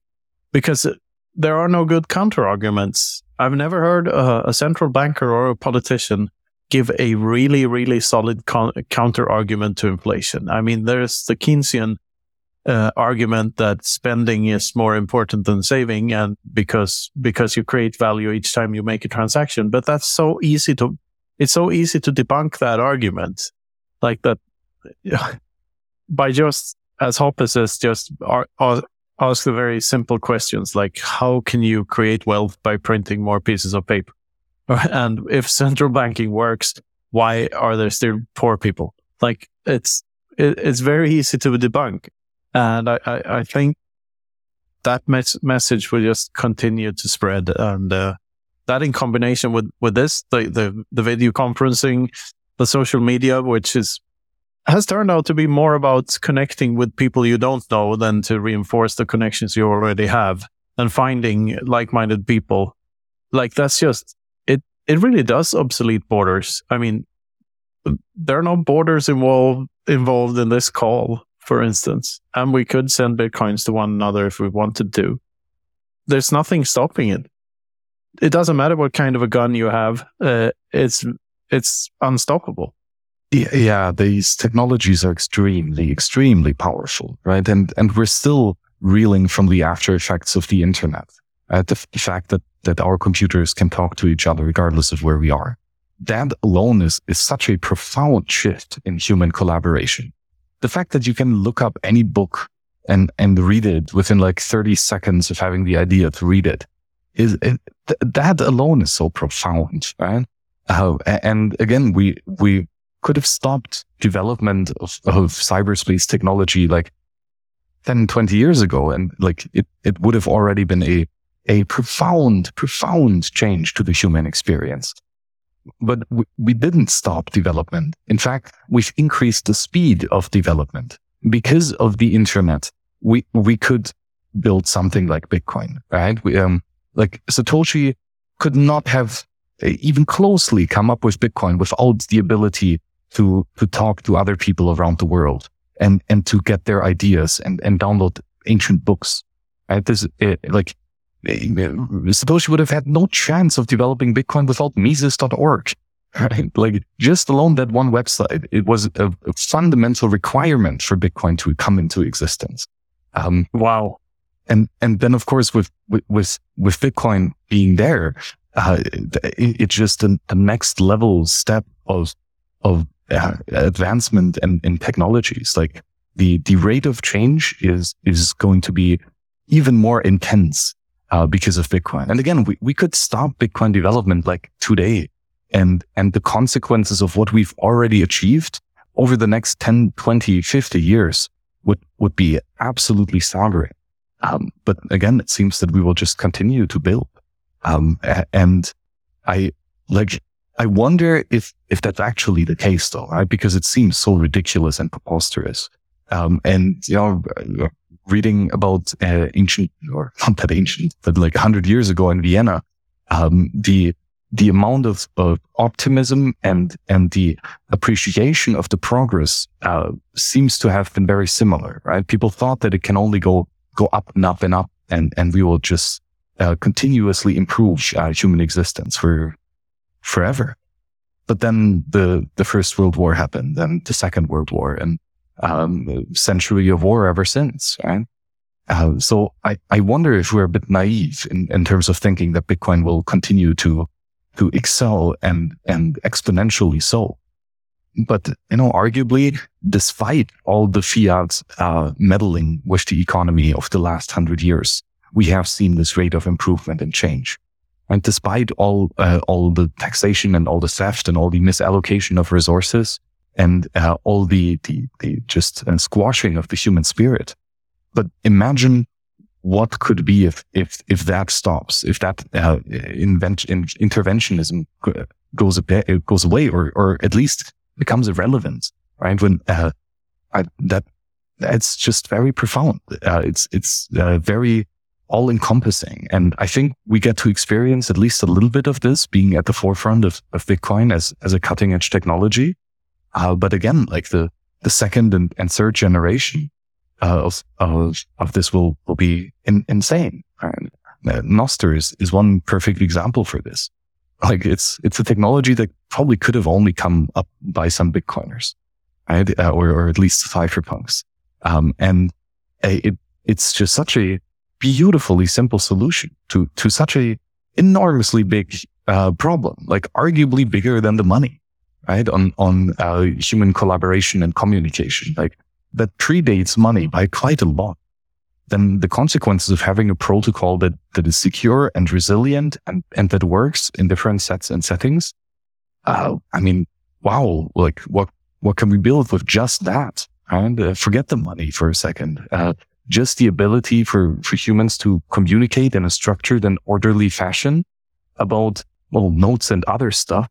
because there are no good counter arguments. I've never heard a, a central banker or a politician give a really, really solid con- counter argument to inflation. I mean, there's the Keynesian uh, argument that spending is more important than saving, and because because you create value each time you make a transaction. But that's so easy to it's so easy to debunk that argument, like that by just as Hoppe says, just are, are, ask the very simple questions like how can you create wealth by printing more pieces of paper? And if central banking works, why are there still poor people? Like it's it, it's very easy to debunk, and I I, I think that mes- message will just continue to spread, and uh, that in combination with with this the the, the video conferencing, the social media, which is has turned out to be more about connecting with people you don't know than to reinforce the connections you already have and finding like-minded people. Like that's just it. It really does obsolete borders. I mean, there are no borders involved involved in this call, for instance, and we could send bitcoins to one another if we wanted to. There's nothing stopping it. It doesn't matter what kind of a gun you have. Uh, it's it's unstoppable. Yeah, these technologies are extremely, extremely powerful, right? And and we're still reeling from the after effects of the internet. Uh, the, f- the fact that that our computers can talk to each other regardless of where we are. That alone is is such a profound shift in human collaboration. The fact that you can look up any book and and read it within like 30 seconds of having the idea to read it is it, th- that alone is so profound, right? Uh, and again, we we could have stopped development of, of cyberspace technology like 10, 20 years ago. And like it, it would have already been a, a profound, profound change to the human experience. But we, we didn't stop development. In fact, we've increased the speed of development because of the internet. We, we could build something like Bitcoin, right? We, um, like Satoshi could not have uh, even closely come up with Bitcoin without the ability to, to talk to other people around the world and, and to get their ideas and, and download ancient books. Right? This, it, eh, like, eh, Satoshi would have had no chance of developing Bitcoin without Mises.org. right? Like just alone that one website, it was a, a fundamental requirement for Bitcoin to come into existence. Um, wow. And, and then of course with, with, with, with Bitcoin being there, uh, it, it's just a, a, next level step of, of uh, advancement and in technologies. Like the, the rate of change is, is going to be even more intense, uh, because of Bitcoin. And again, we, we could stop Bitcoin development like today and, and the consequences of what we've already achieved over the next 10, 20, 50 years would, would be absolutely staggering. Um, but again, it seems that we will just continue to build. Um, and I like, I wonder if, if that's actually the case though, right? Because it seems so ridiculous and preposterous. Um, and, you know, reading about uh, ancient or not that ancient, but like hundred years ago in Vienna, um, the, the amount of, of optimism and and the appreciation of the progress uh, seems to have been very similar, right? People thought that it can only go go up and up and up, and and we will just uh, continuously improve uh, human existence for forever. But then the the First World War happened, and the Second World War, and um, century of war ever since, right? Uh, so I, I wonder if we're a bit naive in, in terms of thinking that Bitcoin will continue to to excel and, and exponentially so. But, you know, arguably, despite all the fiat, uh, meddling with the economy of the last hundred years, we have seen this rate of improvement and change. And despite all, uh, all the taxation and all the theft and all the misallocation of resources and, uh, all the, the, the just uh, squashing of the human spirit. But imagine what could be if if if that stops, if that uh, invent, in, interventionism goes goes away, or or at least becomes irrelevant, right? When uh, I, that it's just very profound. Uh, it's it's very all encompassing, and I think we get to experience at least a little bit of this being at the forefront of, of Bitcoin as as a cutting edge technology. Uh, but again, like the the second and, and third generation uh, of, of, of this will, will be in, insane. And uh, Nostr is, is one perfect example for this. Like it's, it's a technology that probably could have only come up by some Bitcoiners, right? Uh, or, or at least cypherpunks. Um, and it, it's just such a beautifully simple solution to, to such a enormously big, uh, problem, like arguably bigger than the money, right? On, on, uh, human collaboration and communication. Like that predates money by quite a lot, then the consequences of having a protocol that, that is secure and resilient and, and that works in different sets and settings. Uh, I mean, wow, like what, what can we build with just that? And uh, forget the money for a second. Just the ability for, for humans to communicate in a structured and orderly fashion about, well, notes and other stuff.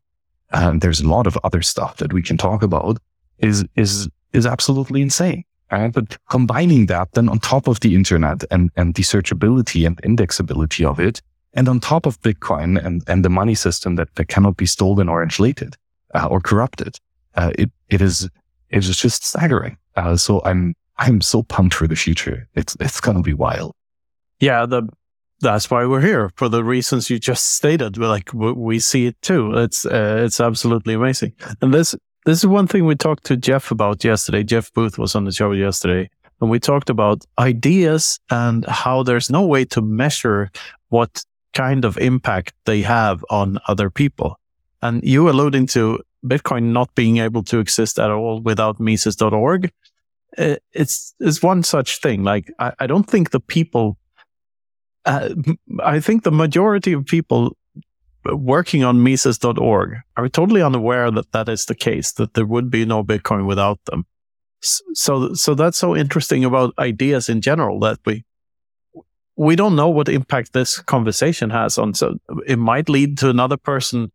And there's a lot of other stuff that we can talk about is, is is absolutely insane. Right? But combining that then on top of the internet and, and the searchability and indexability of it, and on top of Bitcoin and, and the money system that, that cannot be stolen or inflated uh, or corrupted, uh, it, it is, it is just staggering. Uh, so I'm, I'm so pumped for the future. It's, it's to be wild. Yeah. The, that's why we're here for the reasons you just stated. We're like, we see it too. It's, uh, it's absolutely amazing. And this, this is one thing we talked to Jeff about yesterday. Jeff Booth was on the show yesterday, and we talked about ideas and how there's no way to measure what kind of impact they have on other people. And you alluding to Bitcoin not being able to exist at all without Mises.org. It's, it's one such thing. Like, I, I don't think the people, uh, I think the majority of people working on Mises.org are totally unaware that that is the case, that there would be no Bitcoin without them. So, so that's so interesting about ideas in general that we, we don't know what impact this conversation has on. So it might lead to another person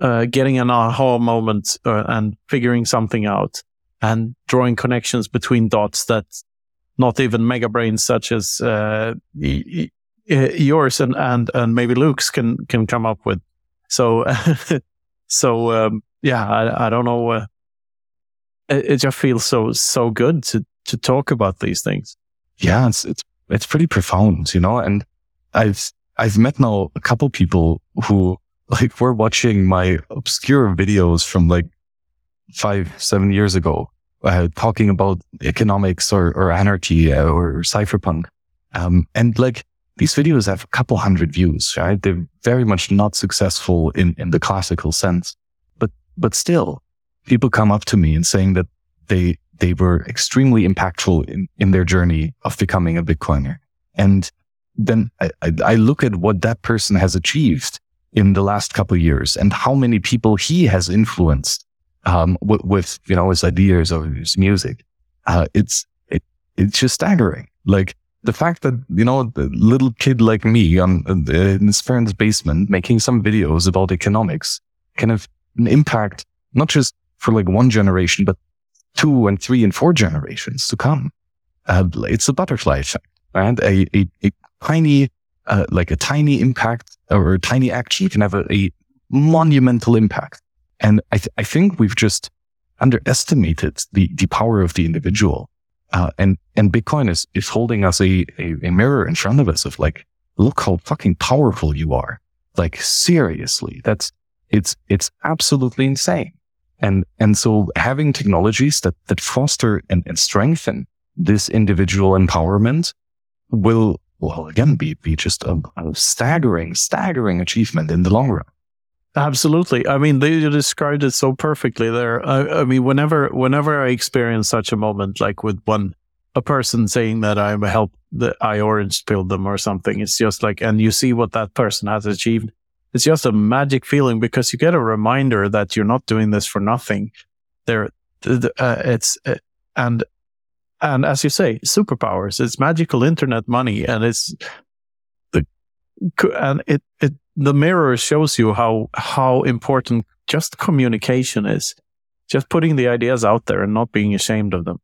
uh, getting an aha moment uh, and figuring something out and drawing connections between dots that not even mega brains such as uh, yours and, and, and maybe Luke's can, can come up with. So, so, um, yeah, I, I don't know. Uh, it, it just feels so, so good to, to talk about these things. Yeah, it's, it's, it's pretty profound, you know, and I've, I've met now a couple people who like we're watching my obscure videos from like five, seven years ago, uh, talking about economics or, or anarchy uh, or cypherpunk. Um, and like these videos have a couple hundred views, right? They're very much not successful in, in the classical sense, but, but still people come up to me and saying that they, they were extremely impactful in, in their journey of becoming a Bitcoiner. And then I, I, I look at what that person has achieved in the last couple years and how many people he has influenced um, with, with, you know his ideas or his music. Uh, it's it, it's just staggering. Like the fact that you know the little kid like me on uh, in his friend's basement making some videos about economics can have an impact not just for like one generation, but two and three and four generations to come. Uh, it's a butterfly effect, and a, a, a tiny, uh, like a tiny impact or a tiny action can have a, a monumental impact. And I, th- I think we've just underestimated the, the power of the individual. Uh, and, and Bitcoin is, is holding us a, a, a mirror in front of us of like, look how fucking powerful you are. Like seriously, that's, it's, it's absolutely insane. And, and so having technologies that, that foster and, and strengthen this individual empowerment will, well, again, be, be just a, a staggering, staggering achievement in the long run. Absolutely. I mean, they described it so perfectly there. I, I, mean, whenever whenever I experience such a moment, like with one a person saying that I'm help that I orange pilled them or something, it's just like, and you see what that person has achieved. It's just a magic feeling because you get a reminder that you're not doing this for nothing. There, uh, it's uh, and and as you say, superpowers. It's magical internet money, and it's and it it the mirror shows you how how important just communication is. Just putting the ideas out there and not being ashamed of them.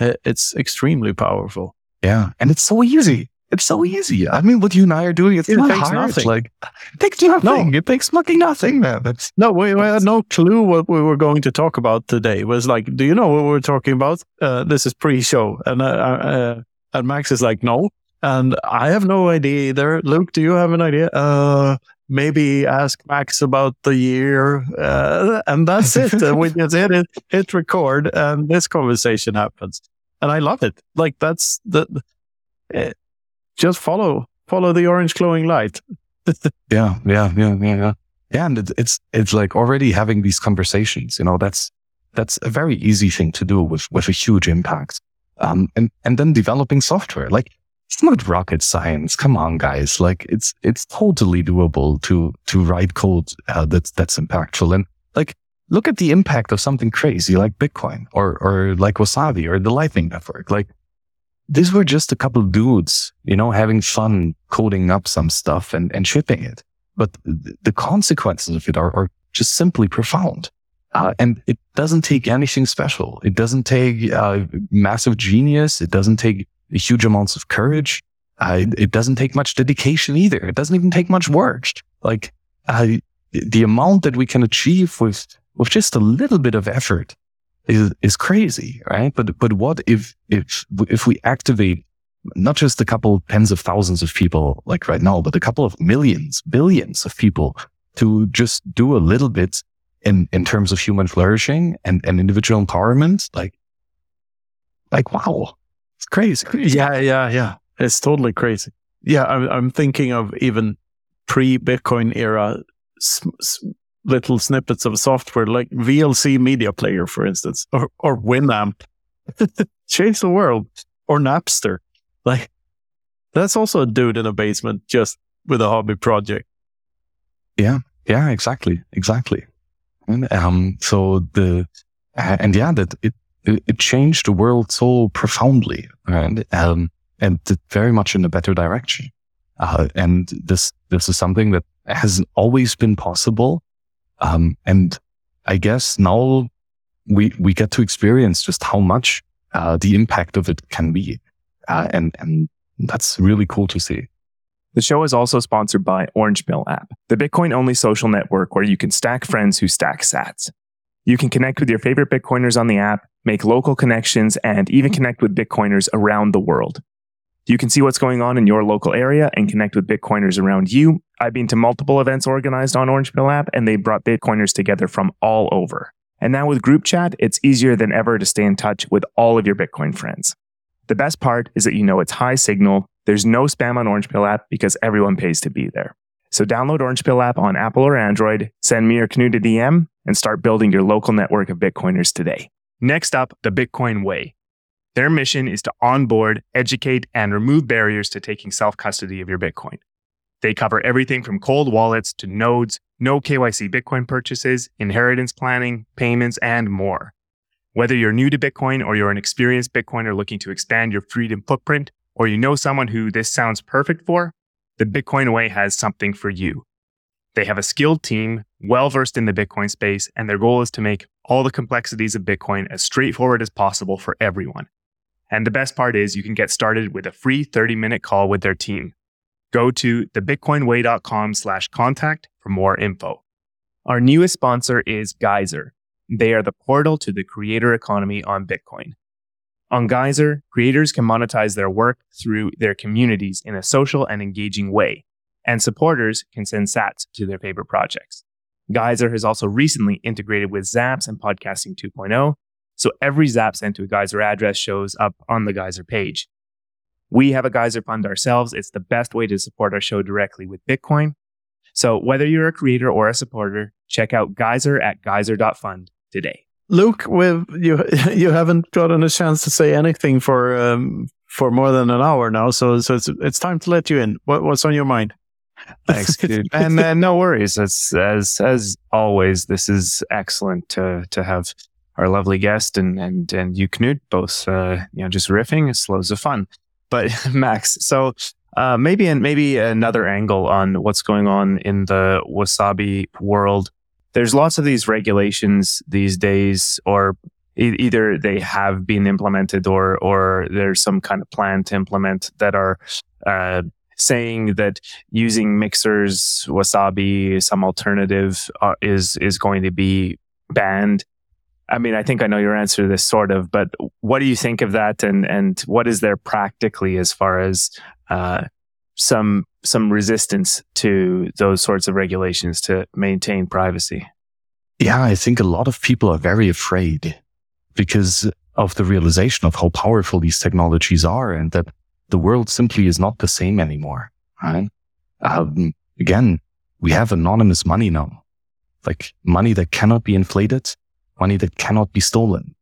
It's extremely powerful. Yeah, and it's so easy. It's so easy. I mean, what you and I are doing, it's it not takes hard. Nothing. Like, it takes nothing. No. It takes fucking nothing, man. That's, no, we, we, had no clue what we were going to talk about today. It was like, do you know what we're talking about? Uh, this is pre-show, and uh, uh, and Max is like, no, and I have no idea either. Luke, do you have an idea? Uh, maybe ask Max about the year, uh, and that's it. we just hit it, hit record, and this conversation happens, and I love it. Like that's the. Uh, just follow follow the orange glowing light. yeah, yeah, yeah, yeah, yeah. Yeah, and it, it's it's like already having these conversations. You know, that's that's a very easy thing to do with with a huge impact. Um, and and then developing software. Like it's not rocket science. Come on, guys. Like it's it's totally doable to to write code uh, that's that's impactful. And like look at the impact of something crazy like Bitcoin or or like Wasabi or the Lightning Network. Like these were just a couple dudes, you know, having fun coding up some stuff and, and shipping it. But the consequences of it are, are just simply profound. Uh, and it doesn't take anything special. It doesn't take uh, massive genius. It doesn't take huge amounts of courage. It doesn't take much dedication either. It doesn't even take much work. Like the amount that we can achieve with with just a little bit of effort is, is crazy, right? But, but what if, if, if we activate not just a couple tens of thousands of people like right now, but a couple of millions, billions of people to just do a little bit in, in terms of human flourishing and, and individual empowerment? Like, like, wow, it's crazy. Yeah. Yeah. Yeah. It's totally crazy. Yeah. I'm, I'm thinking of even pre Bitcoin era little snippets of software like VLC Media Player, for instance, or, or Winamp. Change the world. Or Napster. Like, that's also a dude in a basement just with a hobby project. Yeah. Yeah, exactly. Exactly. And, um, so the, and yeah, that it, it changed the world so profoundly and, um, and very much in a better direction. Uh, and this, this is something that has always been possible um, and I guess now we, we get to experience just how much, uh, the impact of it can be. Uh, and, and that's really cool to see. The show is also sponsored by Orange Pill app, the Bitcoin only social network where you can stack friends who stack sats. You can connect with your favorite Bitcoiners on the app, make local connections, and even connect with Bitcoiners around the world. You can see what's going on in your local area and connect with Bitcoiners around you. I've been to multiple events organized on Orange Pill app and they brought Bitcoiners together from all over. And now with group chat, it's easier than ever to stay in touch with all of your Bitcoin friends. The best part is that you know it's high signal. There's no spam on Orange Pill app because everyone pays to be there. So download Orange Pill app on Apple or Android, send me or Knut a DM, and start building your local network of Bitcoiners today. Next up, the Bitcoin Way. Their mission is to onboard, educate, and remove barriers to taking self custody of your Bitcoin. They cover everything from cold wallets to nodes, no KYC Bitcoin purchases, inheritance planning, payments, and more. Whether you're new to Bitcoin or you're an experienced Bitcoiner looking to expand your freedom footprint, or you know someone who this sounds perfect for, the Bitcoin Way has something for you. They have a skilled team, well versed in the Bitcoin space, and their goal is to make all the complexities of Bitcoin as straightforward as possible for everyone. And the best part is you can get started with a free 30 minute call with their team. Go to thebitcoinway.com slash contact for more info. Our newest sponsor is Geyser. They are the portal to the creator economy on Bitcoin. On Geyser, creators can monetize their work through their communities in a social and engaging way, and supporters can send sats to their favorite projects. Geyser has also recently integrated with Zaps and Podcasting 2.0 so every Zap sent to a Geyser address shows up on the Geyser page. We have a Geyser fund ourselves. It's the best way to support our show directly with Bitcoin. So whether you're a creator or a supporter, check out Geyser at geyser.fund today. Luke, you you haven't gotten a chance to say anything for um, for more than an hour now, so so it's it's time to let you in. What, what's on your mind? Thanks, dude. and uh, no worries. As as as always, this is excellent to to have our lovely guest and and and you Knut both uh, you know just riffing. It's loads of fun. But Max, so uh, maybe and maybe another angle on what's going on in the wasabi world. There's lots of these regulations these days, or e- either they have been implemented, or or there's some kind of plan to implement that are uh, saying that using mixers, wasabi, some alternative uh, is is going to be banned. I mean, I think I know your answer to this sort of, but what do you think of that, and and what is there practically as far as uh, some some resistance to those sorts of regulations to maintain privacy? Yeah, I think a lot of people are very afraid because of the realization of how powerful these technologies are, and that the world simply is not the same anymore. Right? Um, again, we have anonymous money now, like money that cannot be inflated money that cannot be stolen.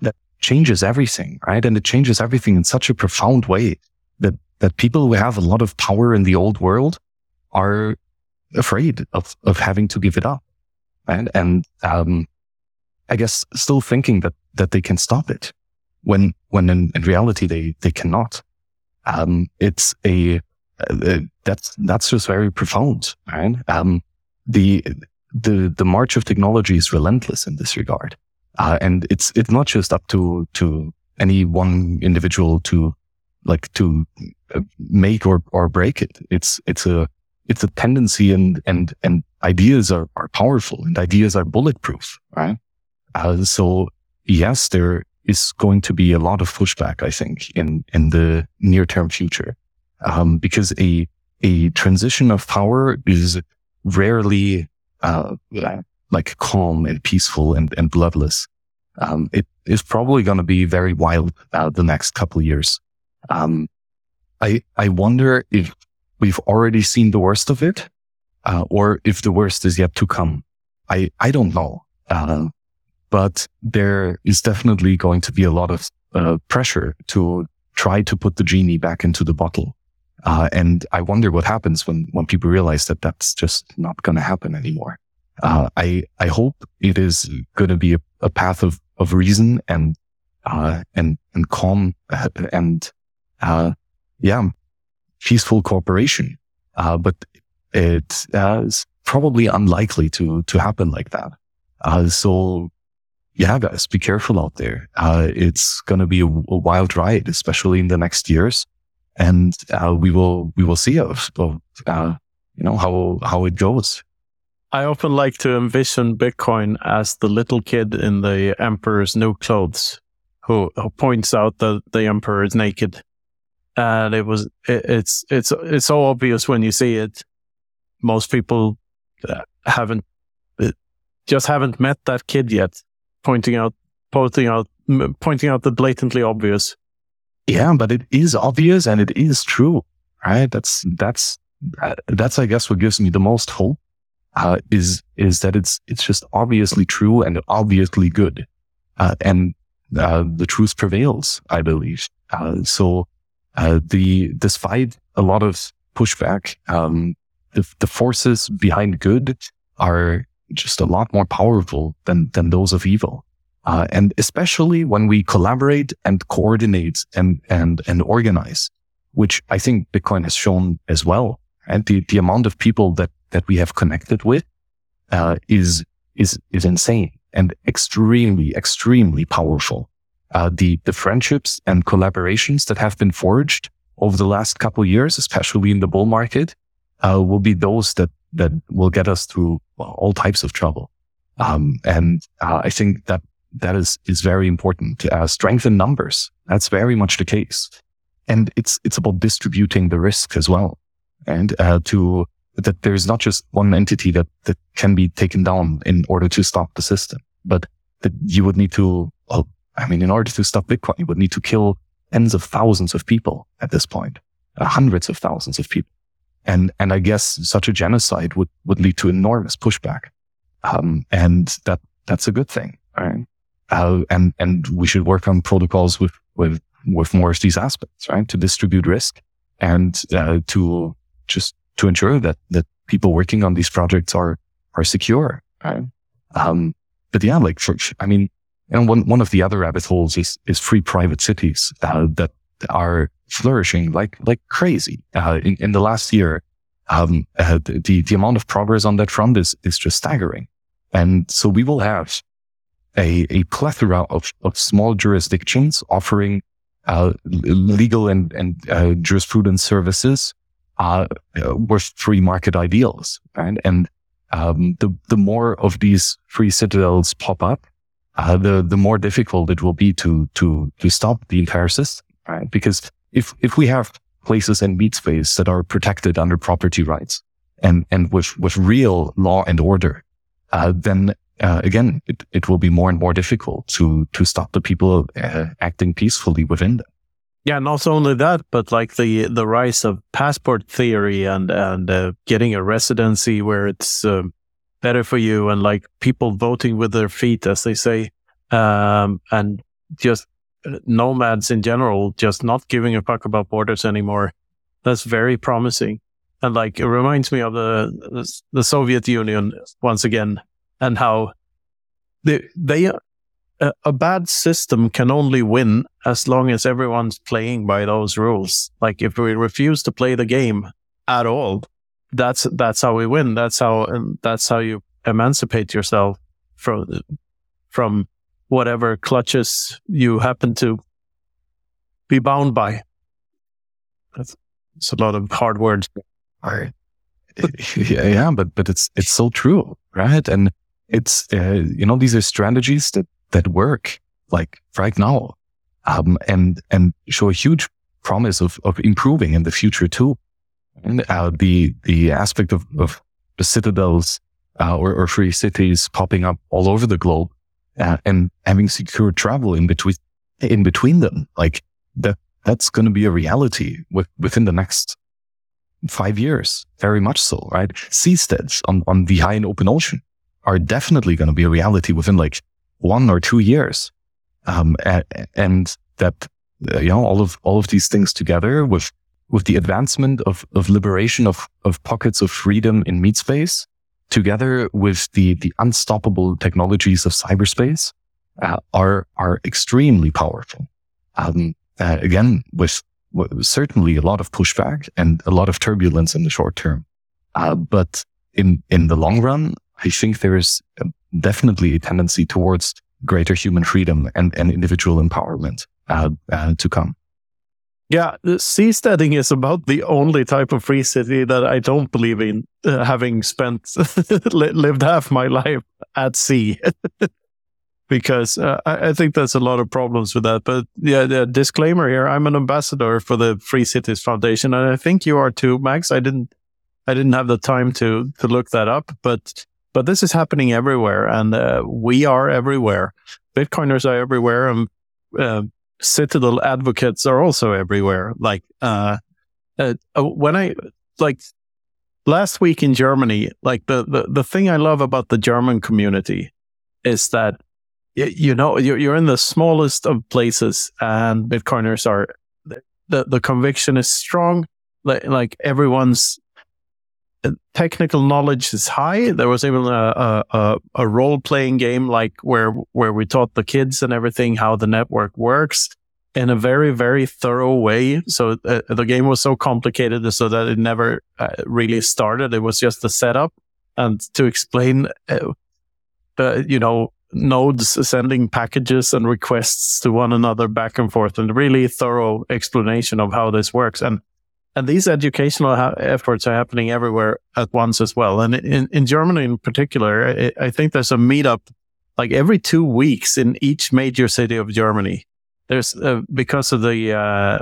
That changes everything, right? And it changes everything in such a profound way that, that people who have a lot of power in the old world are afraid of, of having to give it up. Right? And, um, I guess still thinking that, that they can stop it when, when in, in reality they, they cannot. Um, it's a, uh, that's, that's just very profound, right? Um, the, the the march of technology is relentless in this regard, uh, and it's it's not just up to to any one individual to like to uh, make or or break it. It's it's a it's a tendency, and and and ideas are are powerful, and ideas are bulletproof, right? Uh, so yes, there is going to be a lot of pushback, I think, in in the near term future, um, because a a transition of power is rarely uh, like calm and peaceful and, and bloodless. Um, it is probably going to be very wild uh, the next couple of years. Um, I, I wonder if we've already seen the worst of it, uh, or if the worst is yet to come. I, I don't know. Uh, but there is definitely going to be a lot of uh, pressure to try to put the genie back into the bottle. Uh, and I wonder what happens when, when people realize that that's just not going to happen anymore. Uh, I, I hope it is going to be a, a, path of, of reason and, uh, and, and calm and, uh, yeah, peaceful cooperation. Uh, but it uh, is probably unlikely to, to happen like that. Uh, so yeah, guys, be careful out there. it's going to be a, a wild ride, especially in the next years and uh, we will we will see uh, uh, you know how how it goes. I often like to envision Bitcoin as the little kid in the emperor's new clothes, who, who points out that the emperor is naked. And it was it, it's it's it's so obvious when you see it. Most people uh, haven't uh, just haven't met that kid yet, pointing out pointing out pointing out the blatantly obvious. Yeah, but it is obvious and it is true, right? That's that's uh, that's I guess what gives me the most hope uh, is is that it's it's just obviously true and obviously good, uh, and uh, the truth prevails. I believe. So uh, the despite a lot of pushback, um, the the forces behind good are just a lot more powerful than than those of evil. Uh, and especially when we collaborate and coordinate and, and, and organize, which I think Bitcoin has shown as well. And the, the amount of people that, that we have connected with, uh, is, is, is insane and extremely, extremely powerful. Uh, the, the friendships and collaborations that have been forged over the last couple years, especially in the bull market, uh, will be those that, that will get us through all types of trouble. Um, and uh, I think that that is, is very important. Uh, strength in numbers. That's very much the case. And it's, it's about distributing the risk as well. And, uh, to, that there's not just one entity that, that can be taken down in order to stop the system, but that you would need to, I mean, in order to stop Bitcoin, you would need to kill tens of thousands of people at this point, uh, hundreds of thousands of people. And, and I guess such a genocide would, would lead to enormous pushback. Um, and that, that's a good thing. Right uh, and and we should work on protocols with with with more of these aspects, right? To distribute risk and uh, to just to ensure that that people working on these projects are are secure, right? Um, but yeah, like for, I mean, know, one one of the other rabbit holes is is free private cities uh, that are flourishing like like crazy. Uh, in in the last year, um, uh, the the amount of progress on that front is is just staggering, and so we will have a, a plethora of, of small jurisdictions offering uh, legal and, and uh, jurisprudence services uh, with free market ideals. Right? And um, the, the more of these free citadels pop up, uh, the, the more difficult it will be to, to, to stop the entire system. Right? Because if, if we have places and meat space that are protected under property rights and, and with, with real law and order, uh, then uh, again, it, it will be more and more difficult to to stop the people uh, acting peacefully within them. Yeah, not only that, but like the the rise of passport theory and and uh, getting a residency where it's um, better for you, and like people voting with their feet, as they say, um, and just uh, nomads in general, just not giving a fuck about borders anymore. That's very promising, and like it reminds me of the the, Soviet Union once again and how they, they a, a bad system can only win as long as everyone's playing by those rules. Like if we refuse to play the game at all, that's that's how we win. That's how that's how you emancipate yourself from from whatever clutches you happen to be bound by. That's, that's a lot of hard words. yeah, yeah, but but it's it's so true, right? And it's uh, you know these are strategies that that work like right now um, and and show a huge promise of of improving in the future too uh, the the aspect of, of the citadels uh, or, or, free cities popping up all over the globe uh, and having secure travel in between in between them like that that's going to be a reality with, within the next five years very much so right seasteads on on the high and open ocean are definitely going to be a reality within like one or two years. Um, and, and that, you know, all of, all of these things together with, with the advancement of, of liberation of, of pockets of freedom in meat space together with the, the unstoppable technologies of cyberspace, uh, are, are extremely powerful. Um, uh, again, with, certainly a lot of pushback and a lot of turbulence in the short term. Uh, but in, in the long run, I think there is definitely a tendency towards greater human freedom and, and individual empowerment uh, uh, to come. Yeah, seasteading is about the only type of free city that I don't believe in, uh, having spent lived half my life at sea. because uh, I, I, think there's a lot of problems with that. But yeah, the disclaimer here: I'm an ambassador for the Free Cities Foundation, and I think you are too, Max. I didn't, I didn't have the time to to look that up, but but this is happening everywhere, and uh, we are everywhere. Bitcoiners are everywhere, and uh, Citadel advocates are also everywhere. Like uh, uh, uh, when I like last week in Germany, like the, the the thing I love about the German community is that you know you're, you're in the smallest of places and bitcoiners are the the conviction is strong like like everyone's technical knowledge is high. There was even a, a, a role playing game like where where we taught the kids and everything how the network works in a very very thorough way. So uh, the game was so complicated so that it never uh, really started. It was just the setup and to explain uh, the you know nodes sending packages and requests to one another back and forth and really thorough explanation of how this works. And and these educational ha- efforts are happening everywhere at once as well and in, in germany in particular I, I think there's a meetup like every two weeks in each major city of germany there's uh, because of the uh,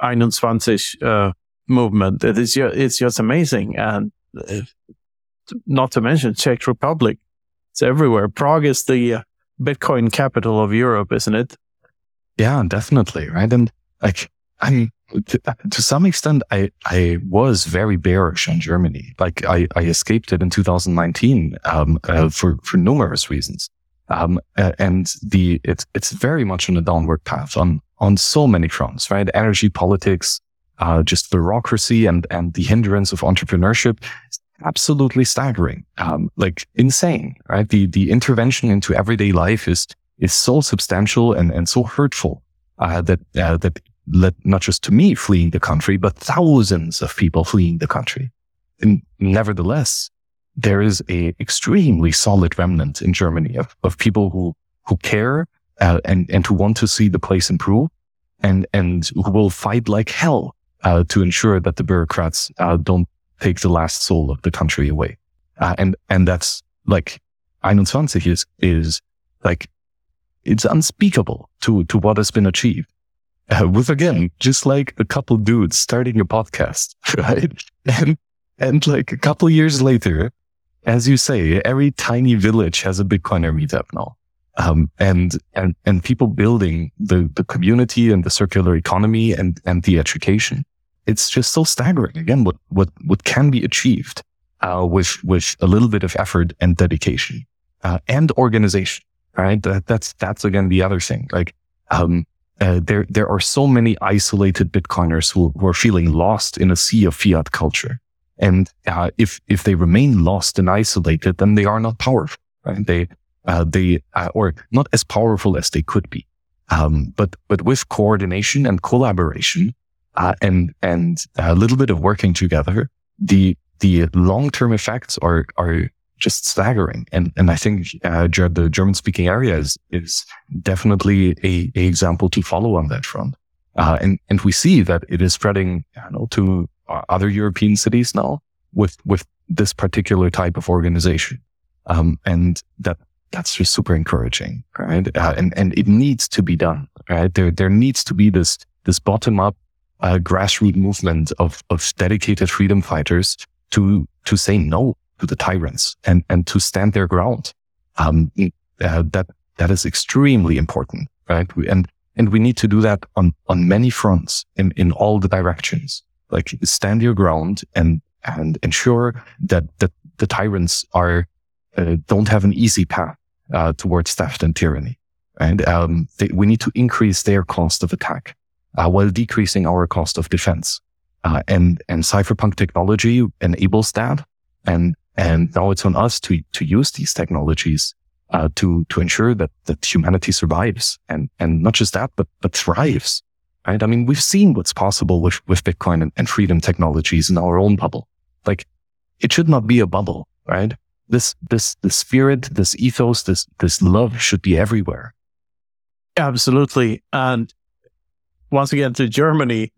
21 uh, movement it is just, it's just amazing and uh, not to mention czech republic it's everywhere. Prague is the uh, Bitcoin capital of Europe, isn't it? Yeah, definitely. Right. And like, I, to, some extent, I, I was very bearish on Germany. Like I, I escaped it in 2019, um, uh, for, for numerous reasons. Um, and the, it's, it's very much on a downward path on, on so many fronts, right? Energy politics, uh, just bureaucracy and, and the hindrance of entrepreneurship is absolutely staggering, um, like insane, right? The, the intervention into everyday life is, is so substantial and, and so hurtful, uh, that, uh, that led not just to me fleeing the country, but thousands of people fleeing the country. And nevertheless, there is a extremely solid remnant in Germany of, of people who, who care, uh, and, and who want to see the place improve and, and who will fight like hell, uh, to ensure that the bureaucrats, uh, don't take the last soul of the country away. Uh, and, and that's like 21 is, is like, it's unspeakable to, to what has been achieved. Uh, with again, just like a couple dudes starting a podcast, right? And, and like a couple years later, as you say, every tiny village has a Bitcoiner meetup now. Um, and, and, and people building the, the community and the circular economy and, and the education it's just so staggering. Again, what, what, what can be achieved, uh, with, with a little bit of effort and dedication, uh, and organization, right? That, that's, that's again the other thing. Like, um, uh, there, there are so many isolated Bitcoiners who, who are feeling lost in a sea of fiat culture. And, uh, if, if they remain lost and isolated, then they are not powerful, right? They, uh, they, uh, or not as powerful as they could be. Um, but, but with coordination and collaboration, uh, and and a little bit of working together, the the long term effects are are just staggering. And and I think uh, the German speaking area is is definitely a, a example to follow on that front. Uh, and and we see that it is spreading you know, to uh, other European cities now with with this particular type of organization. Um, and that that's just super encouraging, right? Uh, and and it needs to be done, right? There there needs to be this this bottom up a grassroots movement of, of dedicated freedom fighters to, to say no to the tyrants and, and to stand their ground. Um, uh, that, that is extremely important, right? And, and we need to do that on, on many fronts in, in all the directions. Like stand your ground and, and ensure that, that the tyrants are, uh, don't have an easy path, uh, towards theft and tyranny. And, um, they, we need to increase their cost of attack uh, while decreasing our cost of defense. Uh, and, and cypherpunk technology enables that. And, and now it's on us to, to use these technologies, uh, to, to ensure that, that humanity survives and, and not just that, but, but thrives. Right. I mean, we've seen what's possible with, with Bitcoin and, and freedom technologies in our own bubble. Like it should not be a bubble, right? This, this, the spirit, this ethos, this, this love should be everywhere. Absolutely. And once again to Germany,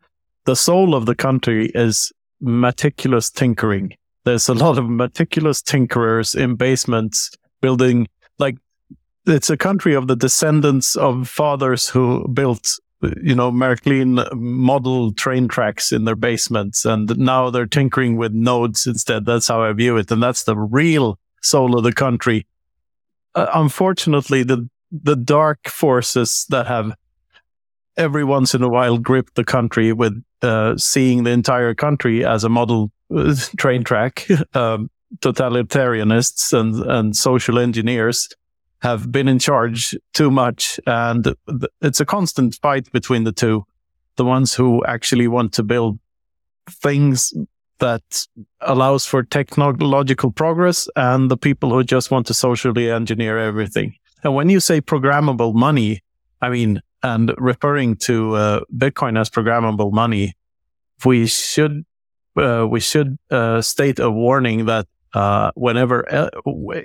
the soul of the country is meticulous tinkering. There's a lot of meticulous tinkerers in basements building like it's a country of the descendants of fathers who built you know, Märklin model train tracks in their basements. And now they're tinkering with nodes instead. That's how I view it. And that's the real soul of the country. Uh, unfortunately, the, the dark forces that have every once in a while gripped the country with uh, seeing the entire country as a model train track, um, totalitarianists and, and social engineers have been in charge too much. And th- it's a constant fight between the two. The ones who actually want to build things that allows for technological progress and the people who just want to socially engineer everything. And when you say programmable money, I mean, and referring to uh, Bitcoin as programmable money, we should uh, we should uh, state a warning that uh, whenever uh,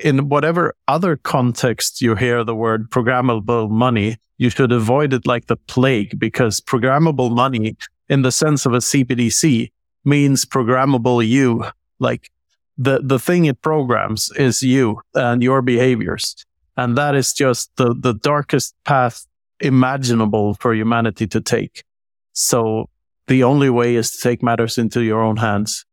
in whatever other context you hear the word programmable money, you should avoid it like the plague because programmable money, in the sense of a CBDC, means programmable you. Like the the thing it programs is you and your behaviors, and that is just the the darkest path imaginable for humanity to take. So the only way is to take matters into your own hands.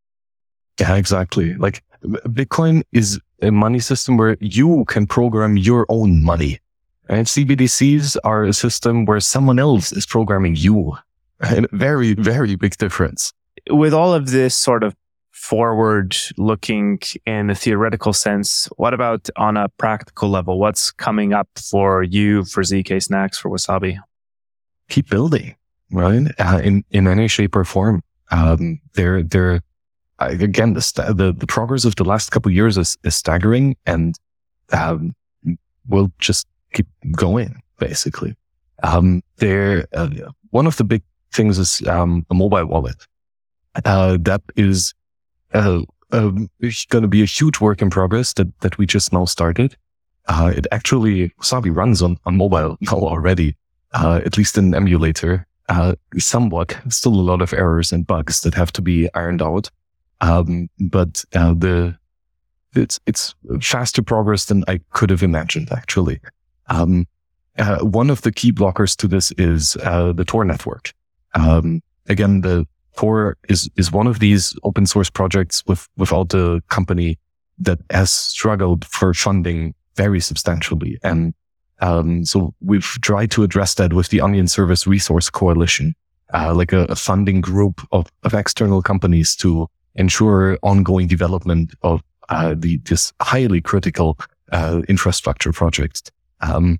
Yeah, exactly. Like Bitcoin is a money system where you can program your own money. And CBDCs are a system where someone else is programming you. A very, very big difference. With all of this sort of forward looking in a theoretical sense, what about on a practical level? What's coming up for you, for zkSnacks, for Wasabi? Keep building, right? Uh, in, in any shape or form. Um, there, there, again, the, st- the, the progress of the last couple years is, is staggering and, um, we'll just keep going basically. Um, there, uh, one of the big things is, um, a mobile wallet. Uh, that is, uh, um, going to be a huge work in progress that, that we just now started. Uh, it actually, Wasabi runs on, on mobile now already, uh, at least in emulator, uh, somewhat, still a lot of errors and bugs that have to be ironed out. Um, but uh, the it's it's faster progress than I could have imagined. Actually, um, uh, one of the key blockers to this is uh, the Tor network. Um, again, the Tor is is one of these open source projects with without the company that has struggled for funding very substantially, and um, so we've tried to address that with the Onion Service Resource Coalition, uh, like a, a funding group of, of external companies to ensure ongoing development of uh, the this highly critical uh, infrastructure project. Um,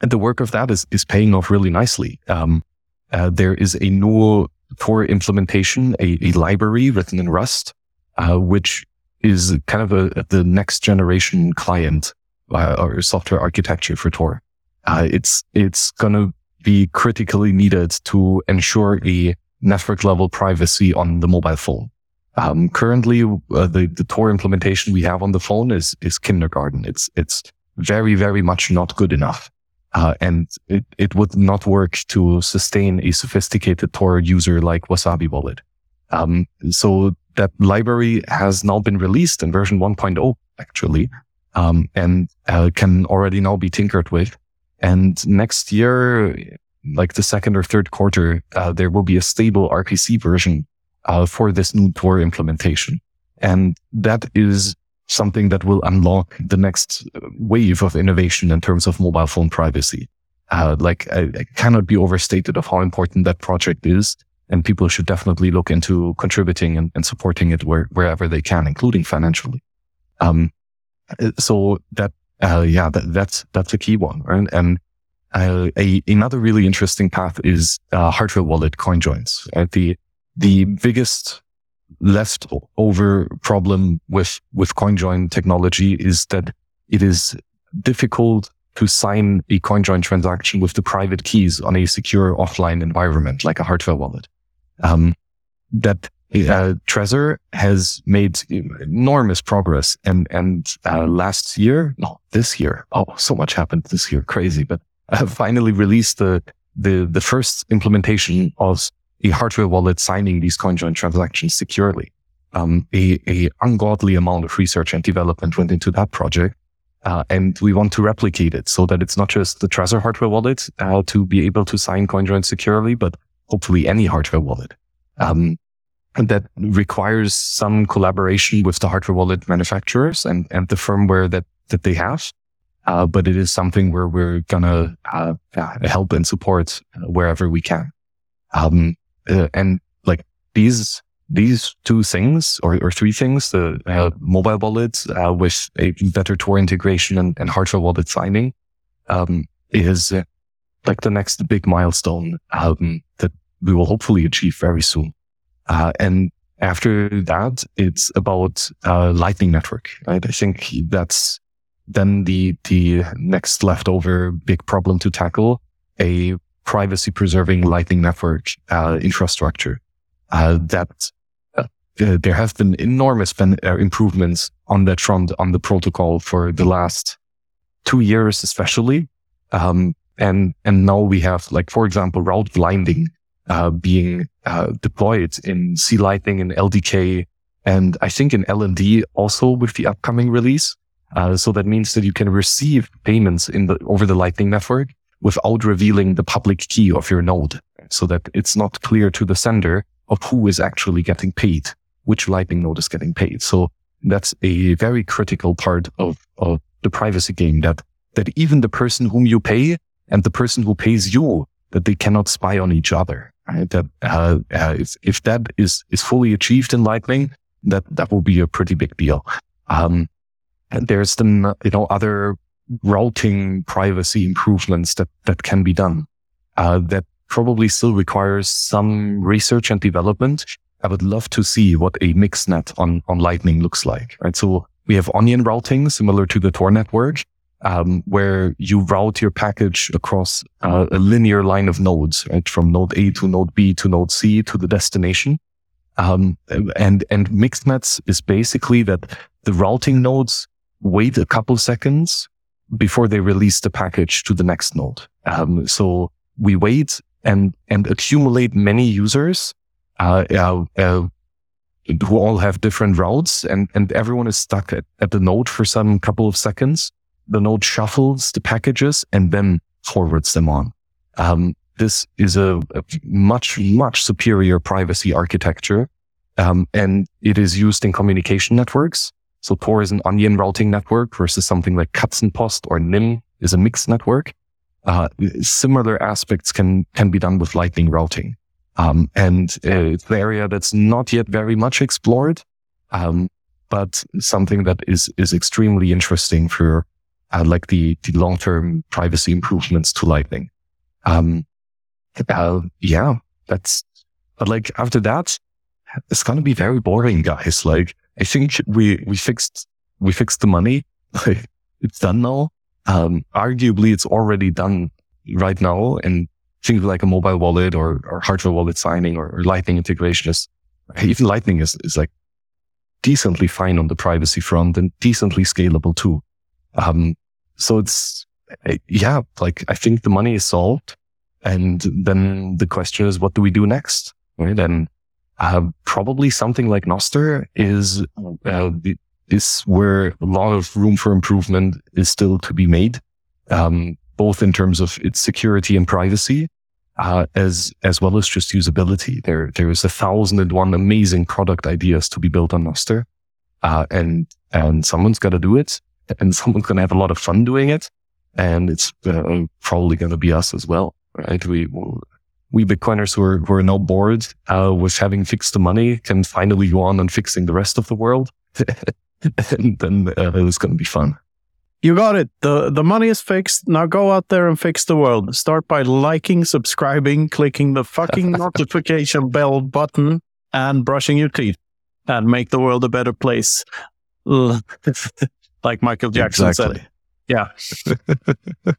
and the work of that is is paying off really nicely. Um, uh, there is a new Tor implementation, a, a library written in Rust, uh, which is kind of a, the next generation client uh, or software architecture for Tor. Uh, it's it's going to be critically needed to ensure a network level privacy on the mobile phone. Um, currently, uh, the, the Tor implementation we have on the phone is, is kindergarten. It's, it's very, very much not good enough. Uh, and it, it would not work to sustain a sophisticated Tor user like Wasabi Wallet. Um, so that library has now been released in version 1.0, actually, um, and uh, can already now be tinkered with. And next year, like the second or third quarter, uh, there will be a stable RPC version uh, for this new Tor implementation. And that is something that will unlock the next wave of innovation in terms of mobile phone privacy. Uh, like I, I, cannot be overstated of how important that project is. And people should definitely look into contributing and, and supporting it where, wherever they can, including financially. Um, so that, uh, yeah, that, that's, that's a key one. Right? And, uh, a, another really interesting path is, uh, hardware wallet coin joins. Right? The, the biggest leftover problem with, with CoinJoin technology is that it is difficult to sign a CoinJoin transaction with the private keys on a secure offline environment like a hardware wallet. Um, that uh, Trezor has made enormous progress and, and, uh, last year, no, this year. Oh, so much happened this year. Crazy, but I have finally released the, the, the first implementation of a hardware wallet signing these CoinJoin transactions securely. Um, a, a ungodly amount of research and development went into that project. Uh, and we want to replicate it so that it's not just the Trezor hardware wallet uh, to be able to sign CoinJoin securely, but hopefully any hardware wallet. Um, that requires some collaboration with the hardware wallet manufacturers and, and the firmware that, that they have. Uh, but it is something where we're gonna uh, help and support uh, wherever we can. Um, uh, and like these these two things or, or three things, the uh, mobile wallet uh, with a better Tor integration and, and hardware wallet signing, um, is uh, like the next big milestone um, that we will hopefully achieve very soon. Uh, and after that, it's about uh, Lightning Network. Right? I think that's then the the next leftover big problem to tackle: a privacy preserving Lightning Network uh, infrastructure that uh, there have been enormous ben- uh, improvements on that front on the protocol for the last two years, especially. Um, and, and now we have like, for example, route blinding, uh, being, uh, deployed in C Lightning and LDK. And I think in LND also with the upcoming release. Uh, so that means that you can receive payments in the, over the Lightning network without revealing the public key of your node so that it's not clear to the sender of who is actually getting paid which Lightning node is getting paid. So that's a very critical part of, of the privacy game that, that even the person whom you pay and the person who pays you, that they cannot spy on each other. That, uh, uh, if, if that is, is fully achieved in Lightning, that, that will be a pretty big deal. Um, and there's the you know, other routing privacy improvements that, that can be done, uh, that probably still requires some research and development I would love to see what a mixnet on, on Lightning looks like, right? So we have onion routing similar to the Tor network, um, where you route your package across uh, a linear line of nodes, right? From node A to node B to node C to the destination. Um, and, and mixnets is basically that the routing nodes wait a couple seconds before they release the package to the next node. Um, so we wait and, and accumulate many users uh, uh, uh, who all have different routes and, and everyone is stuck at, at the node for some couple of seconds. The node shuffles the packages and then forwards them on. Um, this is a, a, much, much superior privacy architecture. Um, and it is used in communication networks. So Tor is an onion routing network versus something like Katzenpost or Nym is a mixed network. Uh, similar aspects can, can be done with lightning routing. Um, and uh, it's an area that's not yet very much explored, um, but something that is is extremely interesting for uh, like the the long term privacy improvements to Lightning. Um, uh, yeah, that's. But like after that, it's gonna be very boring, guys. Like I think we we fixed we fixed the money. It's done now. Um, arguably, it's already done right now, and things like a mobile wallet or, or hardware wallet signing or, or Lightning integration is even Lightning is, is like decently fine on the privacy front and decently scalable too. Um, so it's, eh, yeah, like I think the money is solved. And then the question is, what do we do next? Right. And, uh, probably something like Nostr is, uh, is where a lot of room for improvement is still to be made. Um, both in terms of its security and privacy, uh, as as well as just usability. There there is a thousand and one amazing product ideas to be built on Nostr, uh, and and someone's got to do it, and someone's going to have a lot of fun doing it, and it's uh, probably going to be us as well, right? We we Bitcoiners who are who are now bored uh, with having fixed the money can finally go on and fixing the rest of the world, and then uh, it's going to be fun. You got it. The the money is fixed. Now go out there and fix the world. Start by liking, subscribing, clicking the fucking notification bell button and brushing your teeth and make the world a better place. Like Michael Jackson exactly. said. Yeah.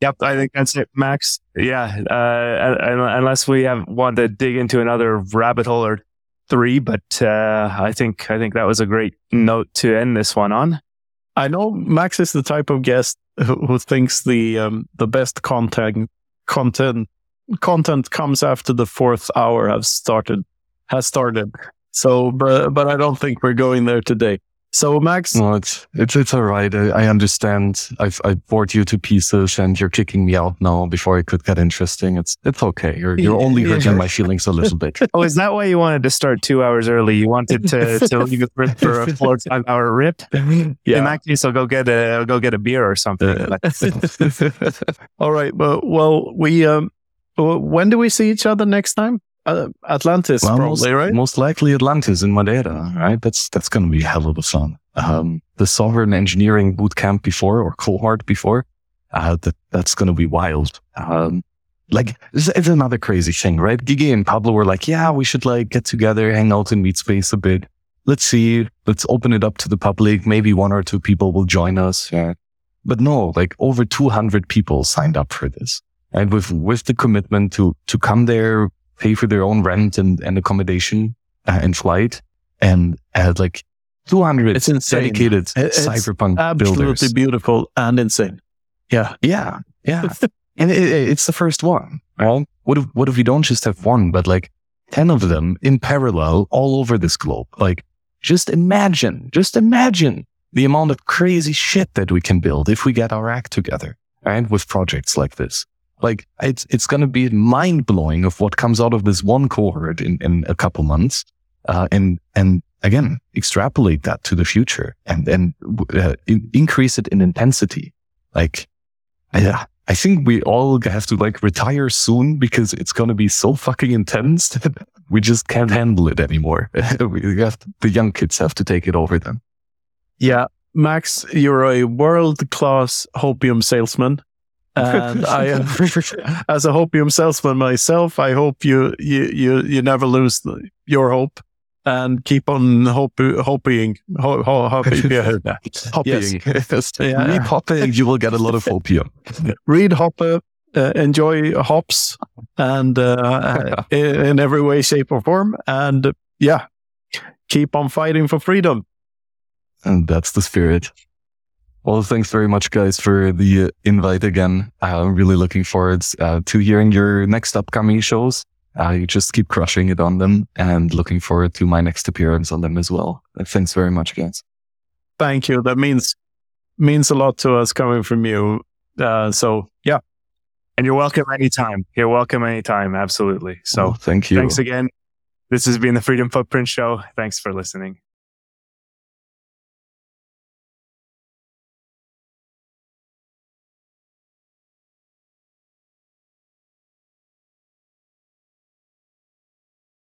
yep, I think that's it, Max. Yeah, uh, unless we have want to dig into another rabbit hole or three, but uh, I think I think that was a great note to end this one on. I know Max is the type of guest who, who thinks the um, the best content content content comes after the fourth hour has started has started. So, but but I don't think we're going there today. So Max, No, it's it's it's all right. I, I understand. I've I bored you to pieces, and you're kicking me out now before it could get interesting. It's it's okay. You're you're only Yeah. hurting my feelings a little bit. Oh, is that why you wanted to start two hours early? You wanted to, to leave it for, a four five hour rip? In that case, I'll go get a I'll go get a beer or something. Uh, All right. Well, well, we um, when do we see each other next time? Uh, Atlantis, Well, probably, most, right? most likely Atlantis in Madeira, right? That's that's going to be a hell of a fun. Um, the sovereign engineering boot camp before or cohort before, uh, that that's going to be wild. Um, like it's, it's another crazy thing, right? Gigi and Pablo were like, yeah, we should like get together, hang out in meet space a bit. Let's see, let's open it up to the public. Maybe one or two people will join us. Yeah. But no, like over 200 people signed up for this. And with, with the commitment to, to come there, pay for their own rent and, and accommodation uh, and flight and uh, like 200 It's insane. dedicated It- it's cyberpunk Absolutely builders. beautiful and insane. Yeah. Yeah. Yeah. and it, it- it's the first one, right? What if, what if we don't just have one, but like 10 of them in parallel all over this globe? Like just imagine, just imagine the amount of crazy shit that we can build if we get our act together, right? With projects like this. Like it's, it's going to be mind blowing of what comes out of this one cohort in, in a couple months. Uh, and, and again, extrapolate that to the future and, and, uh, in- increase it in intensity. Like, yeah, I think we all have to like retire soon because it's going to be so fucking intense that we just can't handle it anymore. we have to, the young kids have to take it over then. Yeah. Max, you're a world class hopium salesman. And I, am- as a hopium salesman myself, I hope you, you, you, you never lose the, your hope and keep on hope, hoping, ho, ho, hoping. yeah. Hopping. Yes. Yeah. Read hopping, you will get a lot of opium. read Hoppe, uh, enjoy hops, and uh, in, in every way, shape, or form. And uh, yeah, keep on fighting for freedom. And that's the spirit. Well, thanks very much, guys, for the invite again. Uh, I'm really looking forward uh, to hearing your next upcoming shows. Uh, you just keep crushing it on them and looking forward to my next appearance on them as well. Uh, Thanks very much, guys. Thank you. That means means a lot to us coming from you. Uh, so yeah, And you're welcome anytime. You're welcome anytime. Absolutely. So Oh, thank you. thanks again. This has been the Freedom Footprint Show. Thanks for listening.